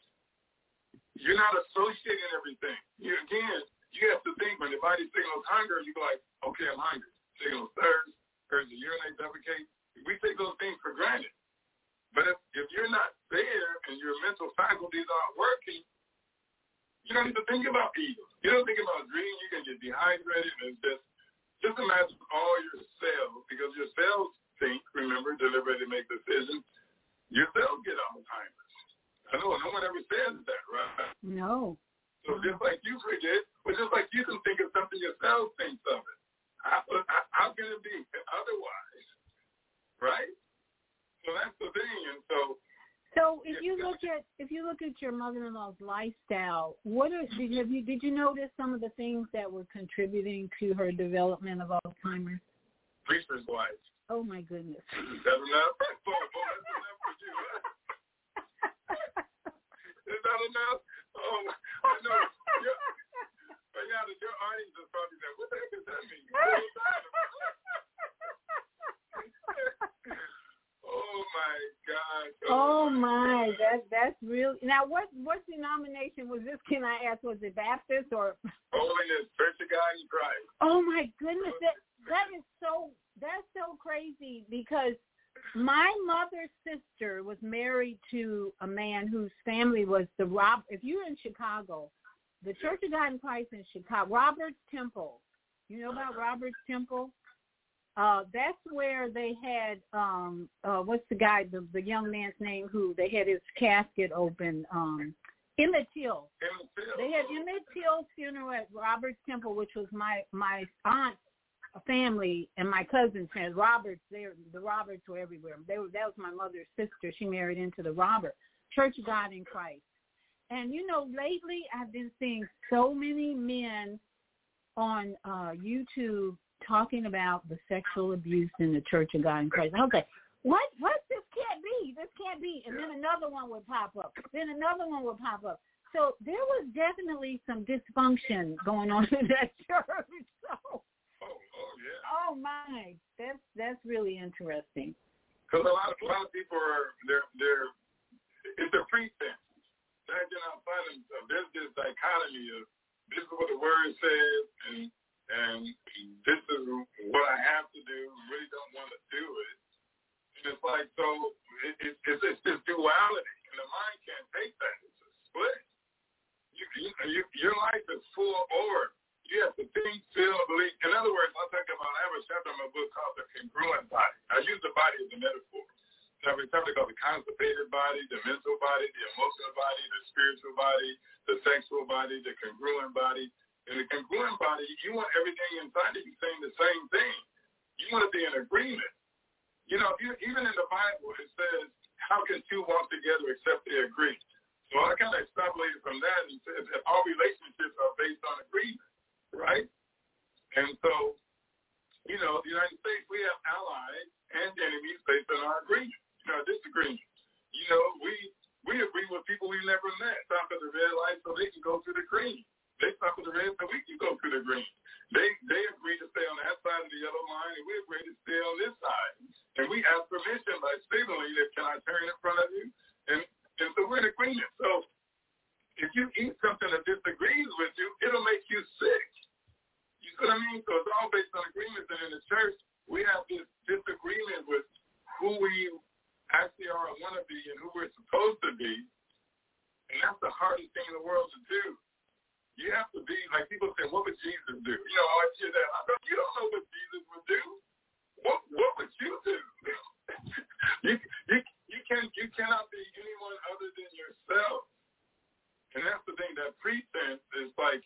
you're not associating everything. You again, you have to think when your body signals hunger, you go like, okay, I'm hungry. Signals thirst, urge to urinate, defecate. We take those things for granted. But if, if you're not there and your mental faculties aren't working, you don't even think about eating. You don't think about drinking. You can get dehydrated and it's just just imagine all your cells because your cells think, remember, deliberate, and make decisions. Your cells get Alzheimer's. I know no one ever says that, right? No. So just like you forget, but just like you can think of something yourself thinks of it. How, how can it be <laughs> otherwise? Right? So that's the thing. And so So if you look at if you look at your mother-in-law's lifestyle, what are did have you did you notice some of the things that were contributing to her development of Alzheimer's? preacher's wife. Oh my goodness. <laughs> That's enough. <laughs> Boy, boy, that's enough for you. Is that enough? Oh, I know. Your, but yeah, your audience is probably like, what the heck does that mean? oh my God. <laughs> Oh my, that that's real. Now, what what denomination was this? Can I ask? Was it Baptist or? Oh, Holiness, Church of God in Christ. Oh my goodness, that that is so that's so crazy because my mother's sister was married to a man whose family was the Rob. If you're in Chicago, the Church of God in Christ in Chicago, Robert's Temple. You know about Robert's Temple? Uh, that's where they had um uh what's the guy the the young man's name who they had his casket open um Emmett Till. They had Emmett Till's funeral at Robert's Temple, which was my my aunt's family and my cousins had Roberts. They the Roberts were everywhere. They were that was my mother's sister. She married into the Robert Church of God in Christ. And you know, lately I've been seeing so many men on uh YouTube talking about the sexual abuse in the Church of God in Christ. I was like, what? What? This can't be. This can't be. And then another one would pop up. Then another one would pop up. So there was definitely some dysfunction going on <laughs> in that church. So, oh my, that's that's really interesting. Because a lot of a lot of people are they're they're it's a pretense. They're getting outside of of there's this dichotomy of this is what the word says and and this is what I have to do. Really don't want to do it. And it's like so it, it, it's it's this duality, and the mind can't take that. It's a split. You, you, you your life is full or you have to think, feel, believe. In other words, I'm talking about, I have a chapter in my book called The Congruent Body. I use the body as a metaphor. A chapter called The Constipated Body, the mental body, the emotional body, the spiritual body, the sexual body, the congruent body. In the congruent body, you want everything inside of you saying the same thing. You want to be in agreement. you know, even in the Bible, it says, how can two walk together except they agree? So I kind of extrapolated from that and said that all relationships are based on agreement, right? And so, you know, the United States, we have allies and enemies based on our agreement, you know, disagreement. You know, we we agree with people we've never met. Stop at the red light so they can go through the green. They stop at the red so we can go through the green. They they agree to stay on that side of the yellow line, and we agree to stay on this side. And we ask permission by signaling that can I turn in front of you? And and so we're in agreement. So if you eat something that disagrees with you, it'll make you sick. You see what I mean? So it's all based on agreements. And in the church, we have this disagreement with who we actually are and want to be and who we're supposed to be. And that's the hardest thing in the world to do. You have to be, like people say, what would Jesus do? You know, I hear that. I go, you don't know what Jesus would do. What what would you do? <laughs> you, you, you, can, you cannot be anyone other than yourself. And that's the thing, that pretense is like,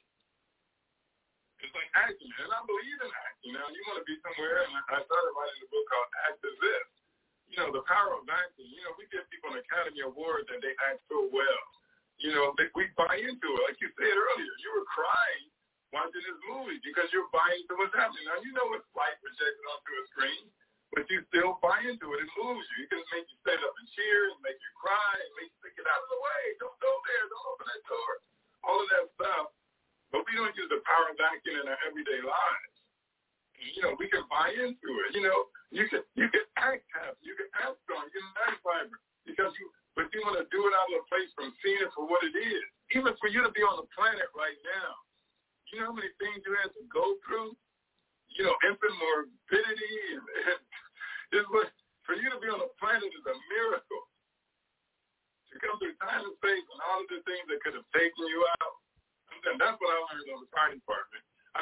it's like acting. And I believe in acting. Now, you want to be somewhere, and I started writing a book called Act as If. You know, the power of acting. You know, we give people an Academy Award that they act so well. You know, they, we buy into it. Like you said earlier, you were crying watching this movie because you're buying into what's happening. Now, you know it's light projected onto a screen, but you still buy into it. It moves you. It can make you stand up and cheer, and make you cry, and make you say, get out of the way. Don't go there. Don't open that door. All of that stuff. But we don't use the power of acting in our everyday lives. You know, we can buy into it. You know, you can you can act happy. You can act strong. You can act vibrant because you but you want to do it out of a place from seeing it for what it is. Even for you to be on the planet right now, you know how many things you had to go through? You know, infant morbidity and, and <laughs> it was, for you to be on the planet is a miracle. To come through time and space and all of the things that could have taken you out. And that's what I learned on the fire department.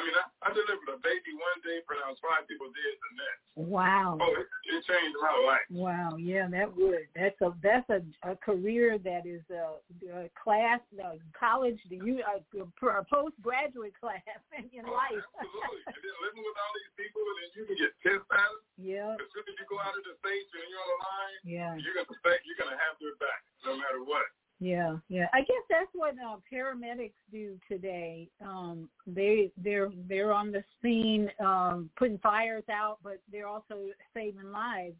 I mean, I, I delivered a baby one day, pronounced five people dead the next. Wow. Oh, it, it changed my life. Wow. Yeah, that would. That's a that's a, a career that is a, a class, a college, the you a, a postgraduate class <laughs> in oh, life. Absolutely. and then living with all these people, and then you can get pissed at. Yeah. As soon as you go out of the stage and you're on the line, yeah. you're gonna you're gonna have their back no matter what. Yeah, yeah. I guess that's what uh, paramedics do today. Um, they they're they're on the scene um, putting fires out, but they're also saving lives.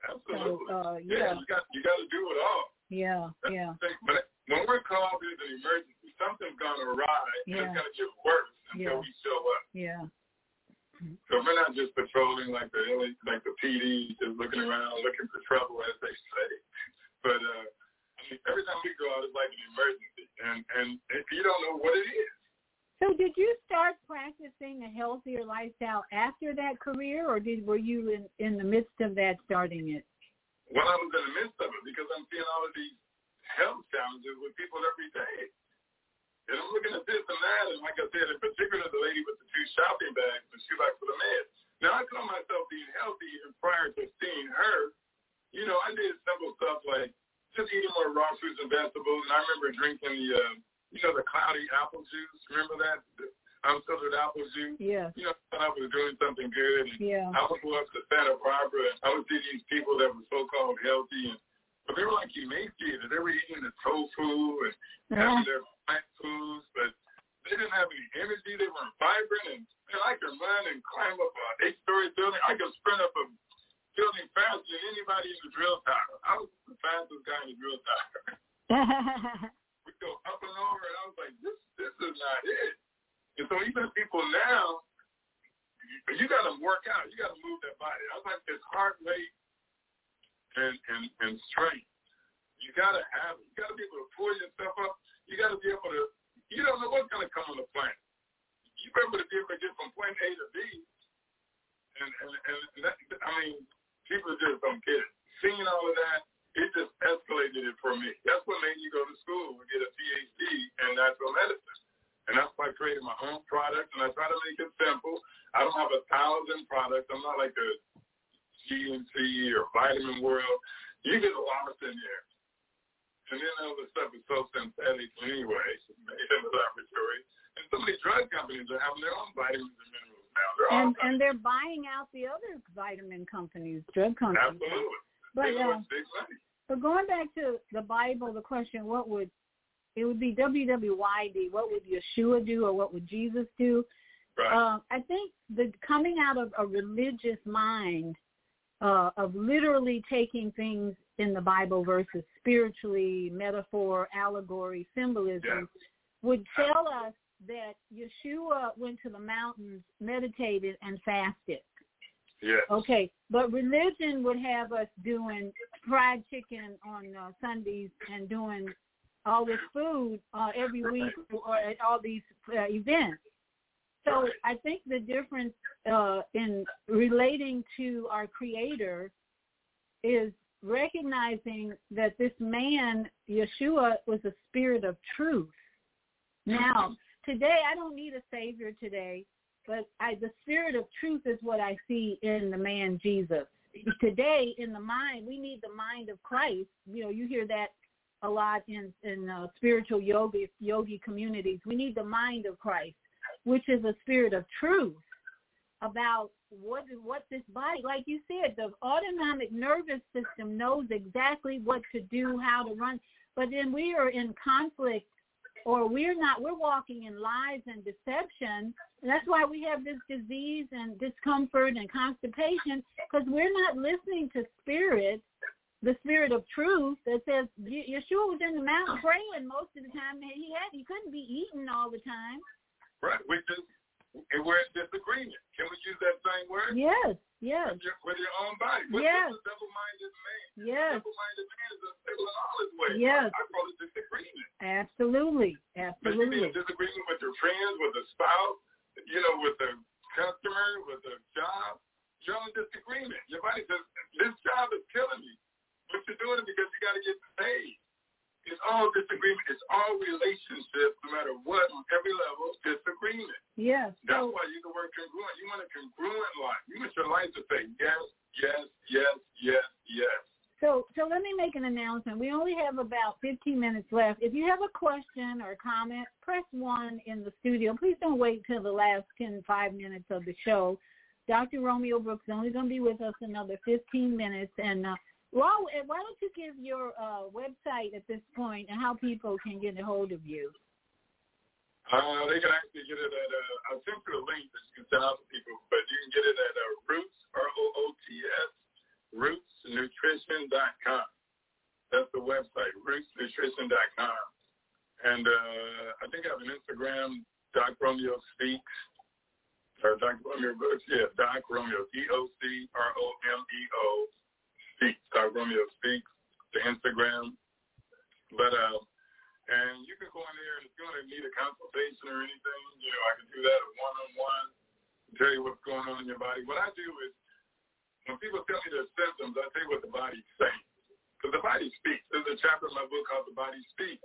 Absolutely. So, uh, yeah. yeah. You got you got to do it all. Yeah, That's yeah. But when we're called as an emergency, something's gonna rise, and Yeah. it's gonna get worse until Yeah. we show up. Yeah. So we're not just patrolling like the like the PD, just looking around looking for trouble, as they say. But uh, Every time we go out, it's like an emergency, and and if you don't know what it is. So did you start practicing a healthier lifestyle after that career, or did were you in, in the midst of that starting it? Well, I was in the midst of it because I'm seeing all of these health challenges with people every day. And I'm looking at this and that, and like I said, in particular, the lady with the two shopping bags and shoe bags for the meds. Now, I call myself being healthy even prior to seeing her. You know, I did simple stuff like just eating more raw fruits and vegetables, and I remember drinking the, uh, you know, the cloudy apple juice. Remember that? Unfiltered apple juice? Yeah. You know, I was doing something good. And Yeah. I would go up to Santa Barbara, and I would see these people that were so-called healthy, and but they were like emaciated. They were eating the tofu and having their plant foods, but they didn't have any energy. They weren't vibrant, and, and I could run and climb up an eight-story building. I could sprint up a building faster than anybody in the drill tower. I was the fastest guy in the drill tower. <laughs> we go up and over, and I was like, this this is not it. And so even people now, you, you got to work out. You got to move that body. I was like, it's heart rate and and and strength. You got to have it. You got to be able to pull yourself up. You got to be able to. You don't know what's going to come on the planet. You better be able to get from point A to B. And and and that, I mean, people just don't get it. Seeing all of that, it just escalated it for me. That's what made me go to school and get a PhD in natural medicine. And that's why I created my own product, and I try to make it simple. I don't have a thousand products. I'm not like a GNC or Vitamin World. You get lost in there. And then all the stuff is so synthetic anyway, <laughs> made in the laboratory. And so many drug companies are having their own vitamins and minerals. And and they're buying out the other vitamin companies, drug companies. absolutely. But uh, but going back to the Bible, the question: What would it would be WWYD? What would Yeshua do, or what would Jesus do? Right. Uh, I think the coming out of a religious mind uh, of literally taking things in the Bible versus spiritually, metaphor, allegory, symbolism, would tell us that Yeshua went to the mountains, meditated, and fasted. Yes. Okay, but religion would have us doing fried chicken on uh, Sundays and doing all this food uh, every week or at all these uh, events. So I think the difference uh, in relating to our Creator is recognizing that this man, Yeshua, was a spirit of truth. Now, today I don't need a savior today, but I, the spirit of truth is what I see in the man Jesus. Today, in the mind, we need the mind of Christ. You know, you hear that a lot in in uh, spiritual yoga yogi communities. We need the mind of Christ, which is a spirit of truth about what what this body, like you said, the autonomic nervous system knows exactly what to do, how to run. But then we are in conflict, or we're not. We're walking in lies and deception. And that's why we have this disease and discomfort and constipation because we're not listening to spirit the spirit of truth that says Ye- Yeshua was in the mountain praying most of the time. and He had he couldn't be eating all the time. Right. Which is, and we're in disagreement. Can we use that same word? Yes, yes, With your, with your own body. What, Yes. A double-minded man? yes, Double-minded man is unstable in all his ways. Yes. I call it disagreement. absolutely, But you absolutely. disagreement with your friends, with a spouse, you know, with a customer, with a job. You're in disagreement. Your body says, this job is killing me. But you're doing it because you got to get paid. It's all disagreement. It's all relationships, no matter what, on every level, disagreement. Yes. That's So why you the word congruent. You want a congruent life. You want your life to say yes, yes, yes, yes, yes. So, so let me make an announcement. We only have about 15 minutes left. If you have a question or comment, press one in the studio. Please don't wait till the last 10, 5 minutes of the show. Dr. Romeo Brooks is only going to be with us another 15 minutes. And uh, well, eh, why don't you give your uh, website at this point and how people can get a hold of you? Uh, they can actually get it at, uh, I'll send you a link that you can send out to people, but you can get it at uh, Roots, R-O-O-T-S, rootsnutrition.com. That's the website, rootsnutrition.com. And uh, I think I have an Instagram, Doc Romeo Speaks, or Doc Romeo Brooks, yeah, Doc Romeo, D-O-C-R-O-M-E-O, Speaks, Doc Romeo Speaks, the Instagram. But, uh, and you can go in there and if you want to need a consultation or anything, you know, I can do that one-on-one, tell you what's going on in your body. What I do is when people tell me their symptoms, I tell you what the body's saying. Because the body speaks. There's a chapter in my book called The Body Speaks.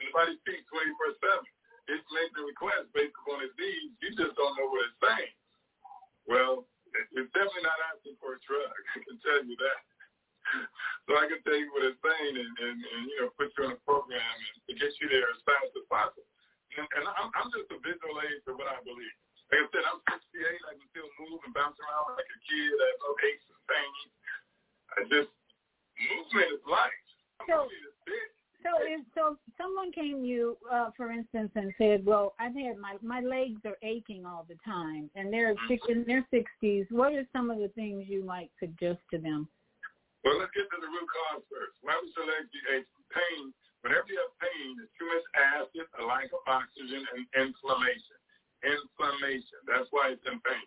And the body speaks 24-7. It's making requests based upon its needs. You just don't know what it's saying. Well, it's definitely not asking for a drug. <laughs> I can tell you that. <laughs> So I can tell you what it's saying and, and, and you know, put you on a program and to get you there as fast as possible. And, and I'm, I'm just a visual aid to what I believe. Like I said, I'm 68. I can still move and bounce around like a kid. I have no aches and pains. I just, movement is life. So- is big. So if so someone came to you, uh, for instance, and said, Well, I've had my my legs are aching all the time and they're in their sixties, what are some of the things you might suggest to them? Well, let's get to the root cause first. Why would your legs? Pain. Whenever you have pain, it's too much acid, a lack of oxygen, and inflammation. Inflammation. That's why it's in pain.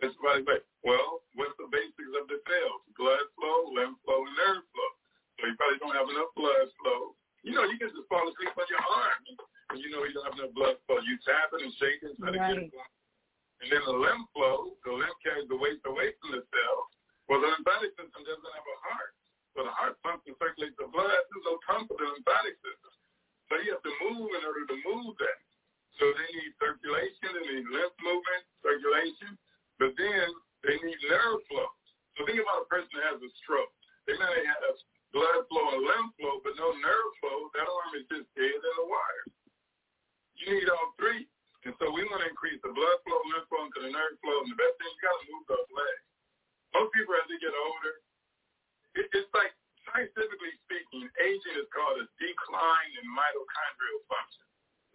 That's why it's like, well, what's the basics of the cells? Blood flow, lymph flow, and nerve flow. So you probably don't have enough blood flow. You know, you can just fall asleep on your arm, and you know you don't have enough blood flow. You tap it and shake it, try to get Right. it going. And then the lymph flow, the lymph carries the waste away from the cell. Well, the lymphatic system doesn't have a heart. So the heart pumps and circulates the blood. There's no pump for the lymphatic system. So you have to move in order to move that. So they need circulation, they need lymph movement, circulation, but then they need nerve flow. So think about a person that has a stroke. They may have blood flow and lymph flow, but no nerve flow. That arm is just dead in the wire. You need all three. And so we want to increase the blood flow, lymph flow, into the nerve flow. And the best thing, you got to move those legs. Most people, as they get older, it, it's like scientifically speaking, aging is called a decline in mitochondrial function.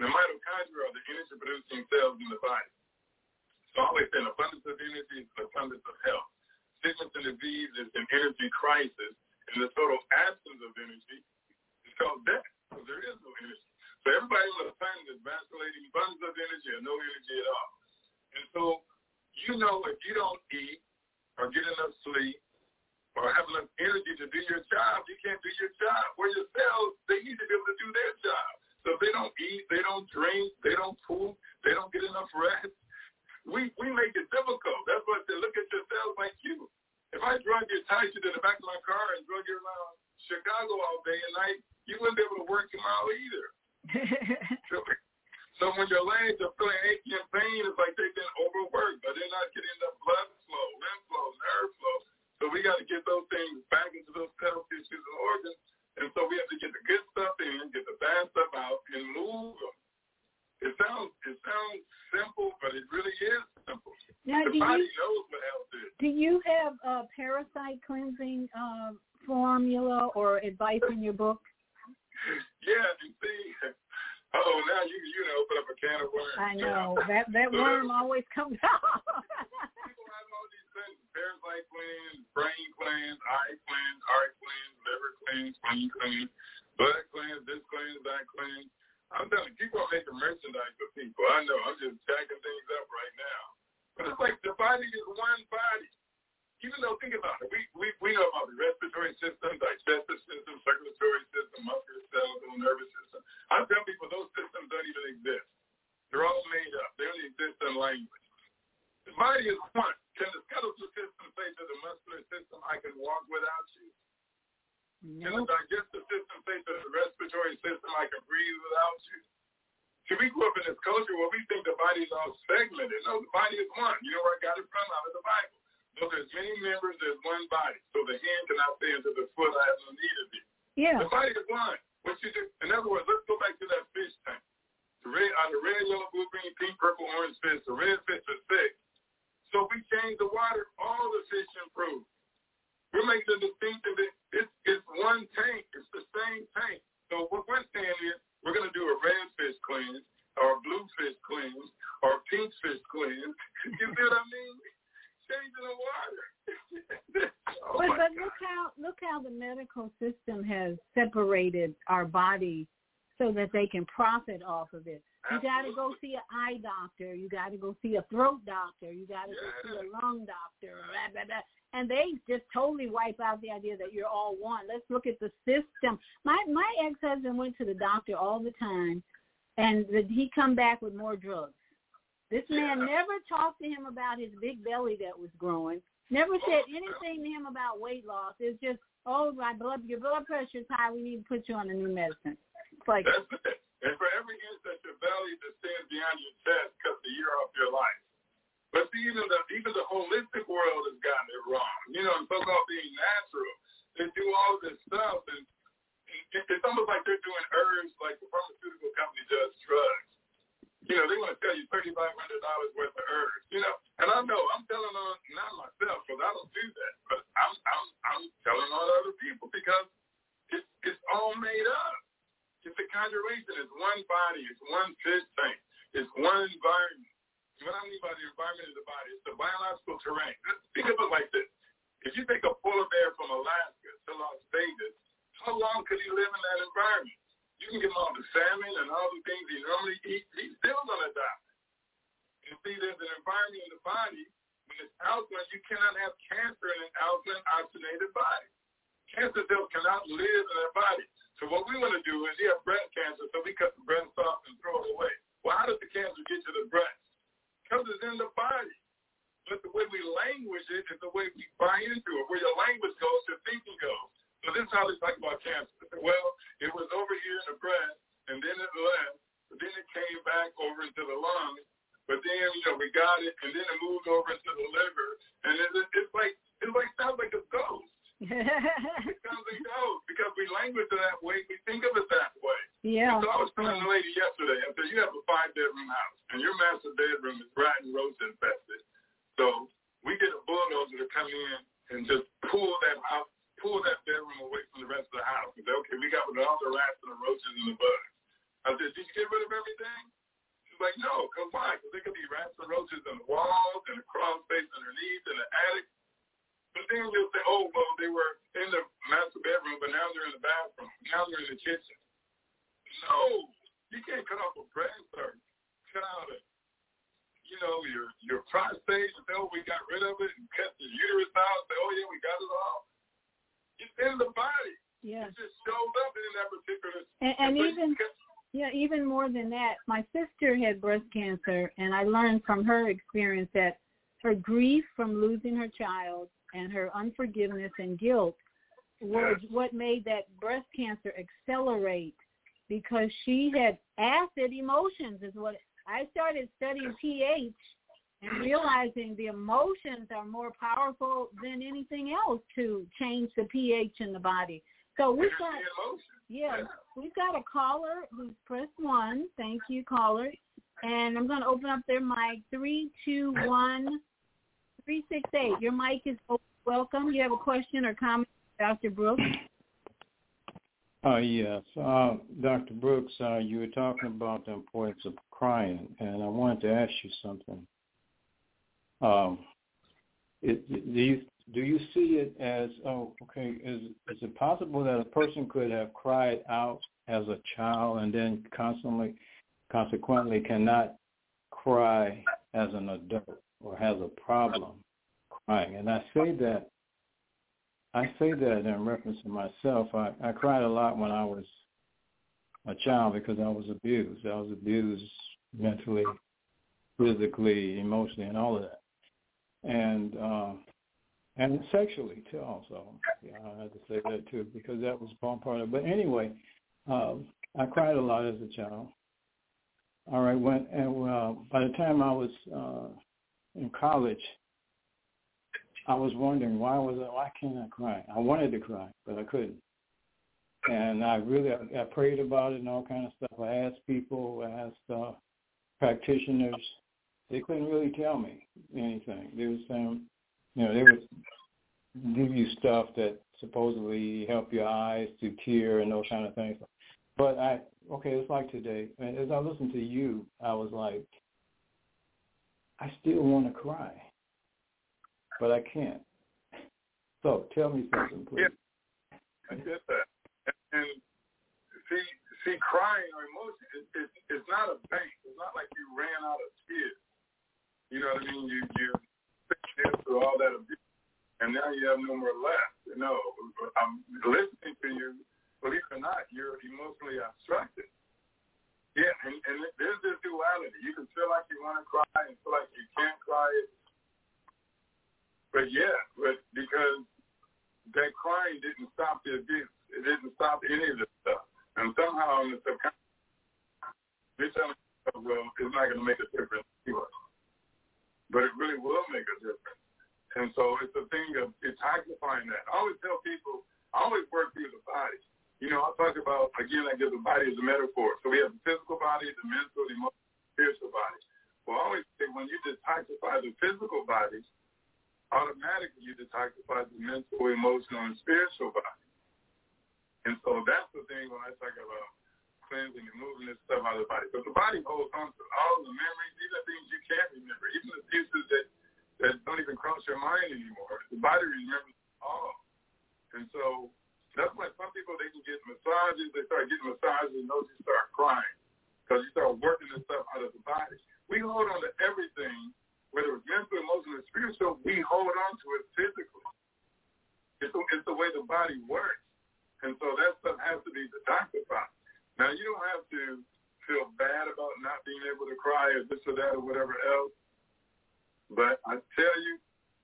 The mitochondria are the energy-producing cells in the body. So always say an abundance of energy is an abundance of health. Sickness and disease is an energy crisis, and the total absence of energy is called death, because there is no energy. So everybody on the planet is vacillating abundance of energy or no energy at all. And so you know if you don't eat or get enough sleep or have enough energy to do your job, you can't do your job. Where your cells, they need to be able to do their job. So if they don't eat, they don't drink, they don't poop, they don't get enough rest, we we make it difficult. That's why I say look at yourself like you. If I drug you, tied you to the back of my car and drug you around Chicago all day and night, you wouldn't be able to work your mile either. <laughs> so when your legs are feeling achy and pain, it's like they've been overworked, but they're not getting enough blood flow, lymph flow, nerve flow. So we got to get those things back into those cell tissues and organs. And so we have to get the good stuff in, get the bad stuff out, and move them. It sounds it sounds simple, but it really is simple. Now, the do body you- knows what health is. Do you have a parasite cleansing uh, formula or advice in your book? <laughs> Yeah, you see. Oh, now you you know open up a can of worms. I <laughs> know that that worm always comes <laughs> out. People have all these things: parasite cleanse, brain cleanse, eye cleanse, heart cleanse, liver cleanse, spleen cleanse, blood cleanse, this cleanse, that cleanse. I'm telling you, people are making merchandise for people. I know. I'm just jacking things up right now. But it's like the body is one body. Even though, think about it, we, we, we know about the respiratory system, digestive system, circulatory system, muscular musculoskeletal, nervous system. I tell people those systems don't even exist. They're all made up. They only exist in language. The body is one. Can the skeletal system say to the muscular system, I can walk without you? Can the digestive system say to the respiratory system, I can breathe without you? See, we grew up in this culture where we think the body is all segmented. No, the body is one. You know where I got it from? Out of the Bible. So there's many members, there's one body. So the hand cannot say unto the foot, I have no need of thee. Yeah. The body is one. What you do, in other words, let's go back to that fish tank. The red, of red, yellow, blue, green, pink, purple, orange fish, the red fish are sick. So we change the water, all the fish improve. We're making the distinction that it's, it's one tank. It's the same tank. So what we're saying is we're going to do a red fish cleanse or a blue fish cleanse or a pink fish cleanse. <laughs> You see what I mean? Changing the water. <laughs> oh but but look how look how the medical system has separated our body so that they can profit off of it. You got to go see an eye doctor. You got to go see a throat doctor. You got to go see a lung doctor. Blah, blah, blah. And they just totally wipe out the idea that you're all one. Let's look at the system. My my ex husband went to the doctor all the time, and the, he come back with more drugs. This man never talked to him about his big belly that was growing. Never said anything to him about weight loss. It's just, oh, my blood, your blood pressure's high. We need to put you on a new medicine. It's like. <laughs> And for every inch that your belly descends beyond your chest, cuts the year off your life. But see, even the even the holistic world has gotten it wrong. You know, and so-called being natural, they do all this stuff, and it, it's almost like they're doing herbs like the pharmaceutical company does drugs. You know, they want to tell you thirty-five hundred dollars worth of herbs. You know, and I know I'm telling on not myself because I don't do that, but I'm I'm I'm telling on other people because it's it's all made up. It's a conjuration. It's one body. It's one fish tank. It's one environment. What I mean by the environment of the body, it's the biological terrain. Think of it like this. If you take a polar bear from Alaska to Las Vegas, how long could he live in that environment? You can give him all the salmon and all the things he normally eats. He's still going to die. You see, there's an environment in the body. When it's alkaline, you cannot have cancer in an alkaline oxygenated body. Cancer cells cannot live in their body. So what we want to do is you have breast cancer, so we cut the breast off and throw it away. Well, how does the cancer get to the breast? Because it's in the body. But the way we language it is the way we buy into it. Where your language goes, your thinking goes. So this is how they talk about cancer. Well, it was over here in the breast, and then it left, but then it came back over into the lungs, but then, you know, we got it, and then it moved over into the liver, and it, it's like, it's like, sounds like a ghost. <laughs> it sounds like a ghost because we language it that way, we think of it that way. Yeah. So I was telling the lady yesterday, I said, you have a five bedroom house and your master bedroom is rat and roach infested. So we get a bulldozer to come in and just pull that house, pull that bedroom away from the rest of the house. And say, okay, we got rid of all the rats and the roaches and the bugs. I said, did you get rid of everything? She's like, no, come on, because there could be rats and roaches in the walls and the crawl space underneath and the attic. But then you'll say, oh, well, they were in the master bedroom, but now they're in the bathroom. Now they're in the kitchen. No, you can't cut off a brain surgeon. Cut out a, you know, your your prostate and say, oh, we got rid of it, and cut the uterus out. Say, oh yeah, we got it all. It's in the body. Yeah. It just shows up in that particular. And, and even yeah, even more than that, my sister had breast cancer, and I learned from her experience that her grief from losing her child and her unforgiveness and guilt was what made that breast cancer accelerate because she had acid emotions is what I started studying pH and realizing the emotions are more powerful than anything else to change the pH in the body. So we've got yeah, we've got a caller who's pressed one. Thank you, caller. And I'm going to open up their mic. Three, two, one, three, six, eight. Your mic is open. Welcome. You have a question or comment, Dr. Brooks? Uh, yes. Uh, Dr. Brooks, uh, you were talking about the importance of crying, and I wanted to ask you something. Um, it, do you do you see it as oh okay is is it possible that a person could have cried out as a child and then constantly consequently cannot cry as an adult or has a problem crying and I say that I say that in reference to myself. I, I cried a lot when I was a child because I was abused. I was abused mentally, physically, emotionally, and all of that. And uh, and sexually too, also. Yeah, I had to say that too because that was part of it. But anyway, um, I cried a lot as a child. All right, when and uh, by the time I was uh, in college, I was wondering why was I why can't I cry? I wanted to cry, but I couldn't. And I really I, I prayed about it and all kind of stuff. I asked people, I asked uh, practitioners. They couldn't really tell me anything. They were saying, you know, they would give you stuff that supposedly help your eyes to tear and those kind of things. But I okay, it's like today. And as I listened to you, I was like, I still want to cry but I can't. <laughs> So tell me something, please. Yeah, I get that. And, see, see, crying or emotion is it, it's not a bank. It's not like you ran out of tears. You know what I mean? You you through all that abuse, and now you have no more left. Know, I'm listening to you. Believe it or not, you're emotionally obstructed. Yeah, and, and there's this duality. You can feel like you want to cry and feel like you can't cry. But yeah, but because that crying didn't stop the abuse. It didn't stop any of this stuff. And somehow in the subconscious, you're well, it's not going to make a difference. But it really will make a difference. And so it's a thing of detoxifying that. I always tell people, I always work through the body. You know, I talk about, again, I give the body as a metaphor. So we have the physical body, the mental, the emotional, spiritual body. Well, I always say when you detoxify the physical body, automatically you detoxify the mental, emotional, and spiritual body. And so that's the thing when I talk about cleansing and moving this stuff out of the body. Because the body holds on to all the memories, even things you can't remember, even the pieces that, that don't even cross your mind anymore. The body remembers all. And so that's why some people, they can get massages, they start getting massages, and those you start crying. Because you start working this stuff out of the body. We hold on to everything whether it's mental, emotional, spiritual, we hold on to it physically. It's the, it's the way the body works. And so that stuff has to be detoxified. Now, you don't have to feel bad about not being able to cry or this or that or whatever else. But I tell you,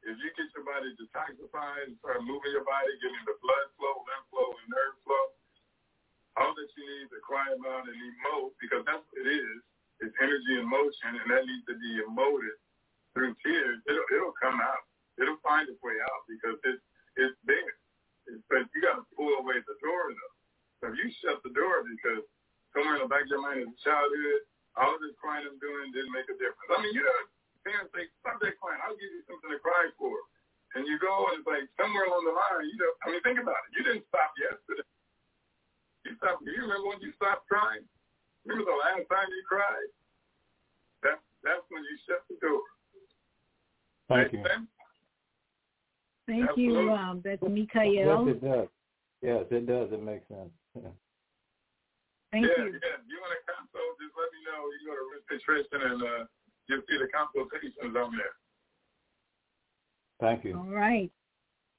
if you get your body detoxified and start moving your body, getting the blood flow, lymph flow, and nerve flow, all that you need to cry about and emote, because that's what it is, is energy in motion, and that needs to be emoted through tears, it'll it'll come out. It'll find its way out because it's it's there. It's, but you got to pull away the door though. So if you shut the door because somewhere in the back of your mind as a childhood, all of this crying I'm doing didn't make a difference. I mean, you know, parents say, stop that crying. I'll give you something to cry for. And you go and it's like somewhere along the line, you know, I mean, think about it. You didn't stop yesterday. You stopped. Do you remember when you stopped crying? Remember the last time you cried? That's that's when you shut the door. Thank Make you. sense? Thank Absolutely. you, um, that's Yes, it does. Yes, it does. It makes sense. Thank yeah, you. yeah. You want a consult? Just let me know. You go to Roots Nutrition and uh, you'll see the consultations on there. Thank you. All right.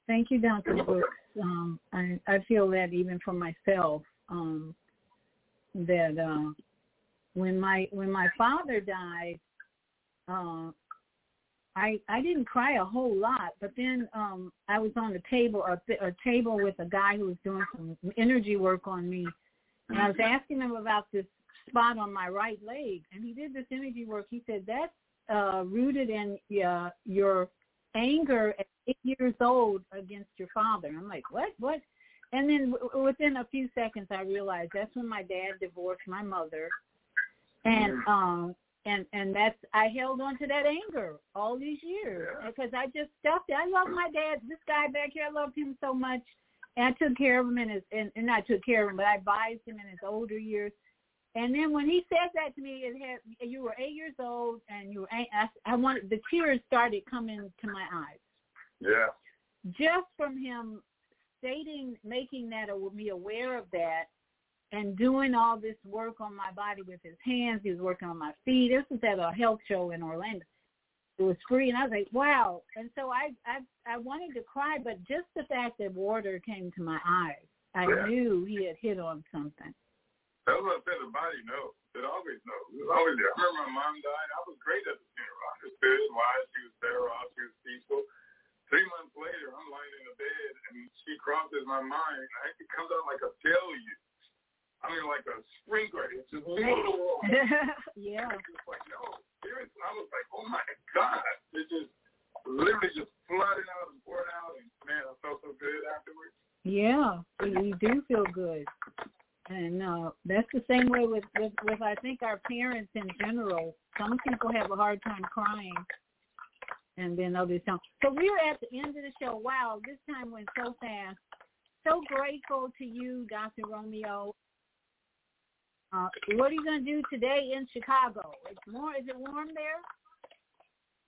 Thank you, Dr. Brooks. Um, I, I feel that even for myself, um, that uh, when my when my father died, uh, I I didn't cry a whole lot, but then um, I was on the table a, a table with a guy who was doing some energy work on me, and I was asking him about this spot on my right leg, and he did this energy work. He said that's uh, rooted in uh, your anger at eight years old against your father. I'm like, what? What? And then w- within a few seconds, I realized that's when my dad divorced my mother, and um, and and that's I held on to that anger all these years because I just stuffed it. I love my dad. This guy back here, I loved him so much, and I took care of him in his and, and not took care of him, but I advised him in his older years. And then when he said that to me, it had you were eight years old and you were. I, I wanted the tears started coming to my eyes Yeah. just from him stating, making that me aware of that, and doing all this work on my body with his hands. He was working on my feet. This was at a health show in Orlando. It was free, and I was like, wow. And so I, I, I wanted to cry, but just the fact that water came to my eyes, I Yeah. knew he had hit on something. That's what I said. The body knows. It always knows. It's always there. I remember my mom died. I was great at the funeral. I understood why she was there. Off. She was peaceful. Three months later, I'm lying in the bed, and she crosses my mind. I, it comes out like a deluge. I mean, like a sprinkler. It's just <laughs> yeah. I was just like, no, seriously. I was like, oh my god! It just literally just flooded out and poured out, and man, I felt so good afterwards. Yeah, you do feel good. And uh that's the same way with, with with I think our parents in general. Some people have a hard time crying and then others don't. So we're at the end of the show. Wow, this time went so fast. So grateful to you, Dr. Romeo. Uh, what are you going to do today in Chicago? It's more. Is it warm there?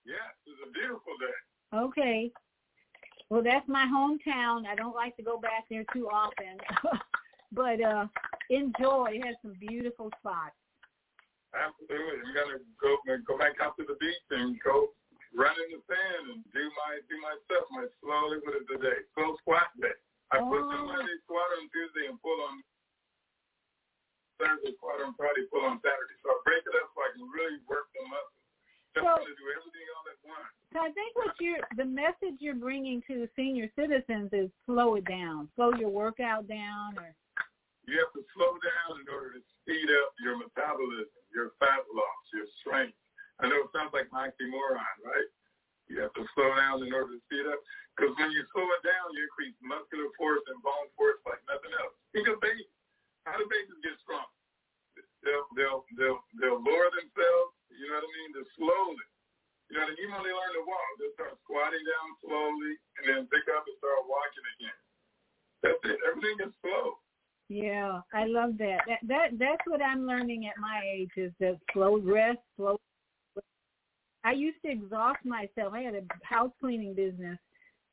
Yes, it's a beautiful day. Okay. Well, that's my hometown. I don't like to go back there too often, <laughs> but uh enjoy. It has some beautiful spots. Absolutely. I'm gonna go go back out to the beach and go run in the sand and do my do my stuff, my slowly what is the day? Slow squat day. I push on Monday, squat on Tuesday and pull on Thursday, squat on Friday, pull on Saturday. So I break it up so I can really work the muscles. Just So- to do everything all at once. So I think what you're the message you're bringing to senior citizens is slow it down, slow your workout down, or You have to slow down in order to speed up your metabolism, your fat loss, your strength. I know it sounds like an oxymoron, right? You have to slow down in order to speed up. Because when you slow it down, you increase muscular force and bone force like nothing else. Think of babies. How do babies get strong? They'll they'll they'll they'll lower themselves. You know what I mean? Just slowly. You know, even when they learn to walk, they'll start squatting down slowly and then pick up and start walking again. That's it. Everything is slow. yeah, I love that. That that that's what I'm learning at my age is that slow rest, slow. I used to exhaust myself. I had a house cleaning business,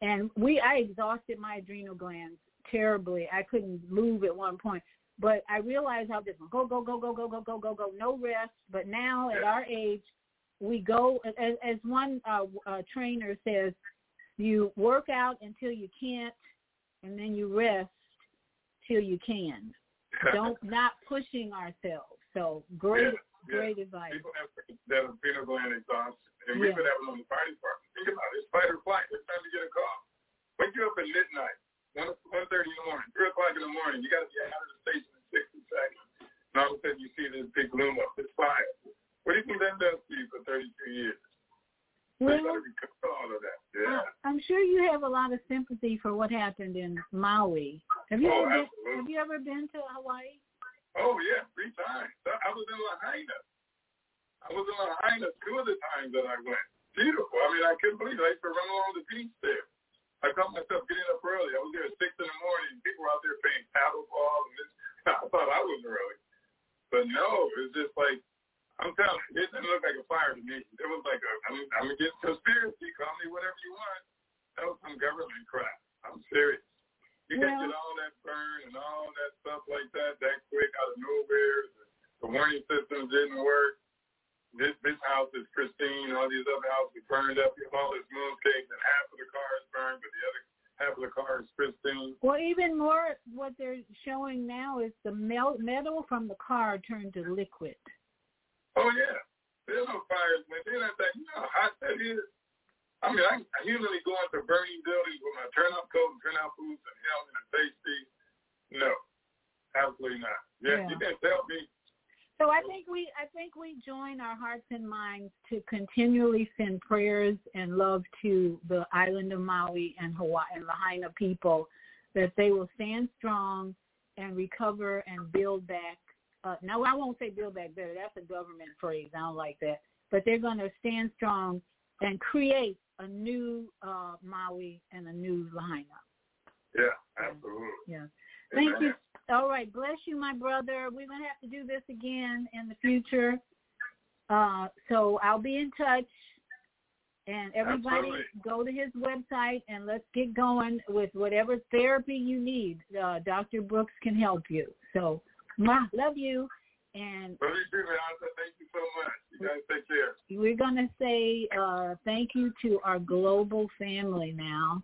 and we I exhausted my adrenal glands terribly. I couldn't move at one point. But I realized how this one go go go go go go go go go no rest. But now at our age, we go as, as one uh, uh, trainer says, you work out until you can't, and then you rest till you can. <laughs> Don't not pushing ourselves. So great, Yeah, yeah. great advice. People have that adrenal gland exhaustion, and we've Yeah. been having on the fire department. Think about it. It's fight or flight. It's time to get a call. Wake you up at midnight, one one thirty in the morning, three o'clock in the morning. You got to be out of the station in sixty seconds. And all of a sudden, you see this big loom up. It's fire. What do you think that does to you for thirty-two years? Well, you got to recover all of that. Yeah. I'm sure you have a lot of sympathy for what happened in Maui. Have you Oh, ever been, have you ever been to Hawaii? Oh yeah, three times. I was in Lahaina. I was in Lahaina two of the times that I went. Beautiful. I mean, I couldn't believe it. I used to run along the beach there. I caught myself getting up early. I was there at six in the morning. People were out there playing paddleball, and this. <laughs> I thought I was early, but no, it was just like I'm telling you, it didn't look like a fire to me. It was like a, I'm, I'm against conspiracy. Call me whatever you want. That was some government crap. I'm serious. You well, can get all that burn and all that stuff like that that quick out of nowhere. The warning systems didn't work. This this house is pristine. All these other houses are burned up. All this mooncakes and half of the car is burned, but the other half of the car is pristine. Well, even more, what they're showing now is the metal from the car turned to liquid. Oh yeah, there's no fires, man. Then I think, you know how hot that is. I mean, I, I usually go into burning buildings with my turnout coat and turnout boots and helmet and sheet. No, absolutely not. Yeah, yeah. you can tell me. So I think we I think we join our hearts and minds to continually send prayers and love to the island of Maui and Hawaii and Lahaina people that they will stand strong and recover and build back uh, now I won't say build back better. That's a government phrase. I don't like that. But they're going to stand strong and create a new uh, Maui and a new Lahaina. Yeah, absolutely. Yeah. Thank you. All right. Bless you, my brother. We're going to have to do this again in the future. Uh, so I'll be in touch. And everybody Absolutely. go to his website and let's get going with whatever therapy you need. Uh, Dr. Brooks can help you. So Ma, love you. And love you too, Thank you so much. You guys take care. We're gonna say uh, thank you to our global family now.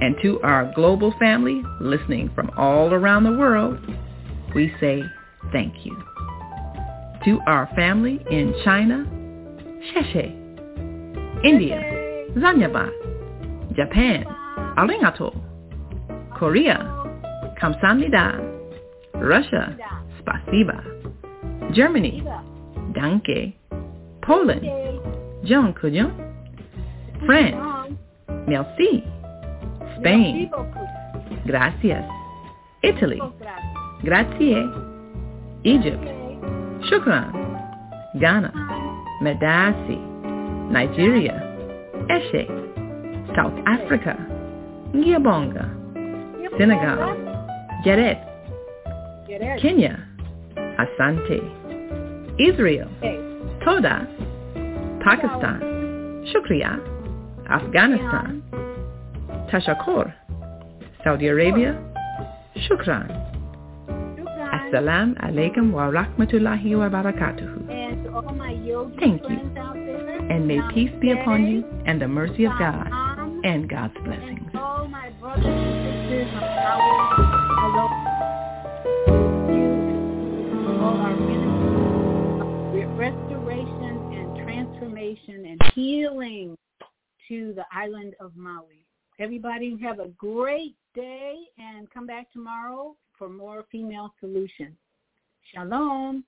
And to our global family listening from all around the world, we say thank you. To our family in China, Sheshe. India, Zanyaba. Japan, Arigato. Korea, Kamsamnida, Russia, Spasiba, Germany, Danke, Poland, John Kujon, France, Merci, Spain, Gracias, Italy, Grazie, Egypt, Shukran, Ghana, Medasi, Nigeria, Eshe, South Africa, Giabonga, Senegal, Geret, Kenya, Asante, Israel, Toda, Pakistan, Shukriya, Afghanistan, Tashakor, Saudi Arabia, Shukran. Assalamu alaikum wa rahmatullahi wa barakatuhu. Thank you. And may peace be upon you and the mercy of God and God's blessings brothers and sisters of our all our ministries restoration and transformation and healing to the island of Maui. Everybody have a great day and come back tomorrow for more female solutions. Shalom.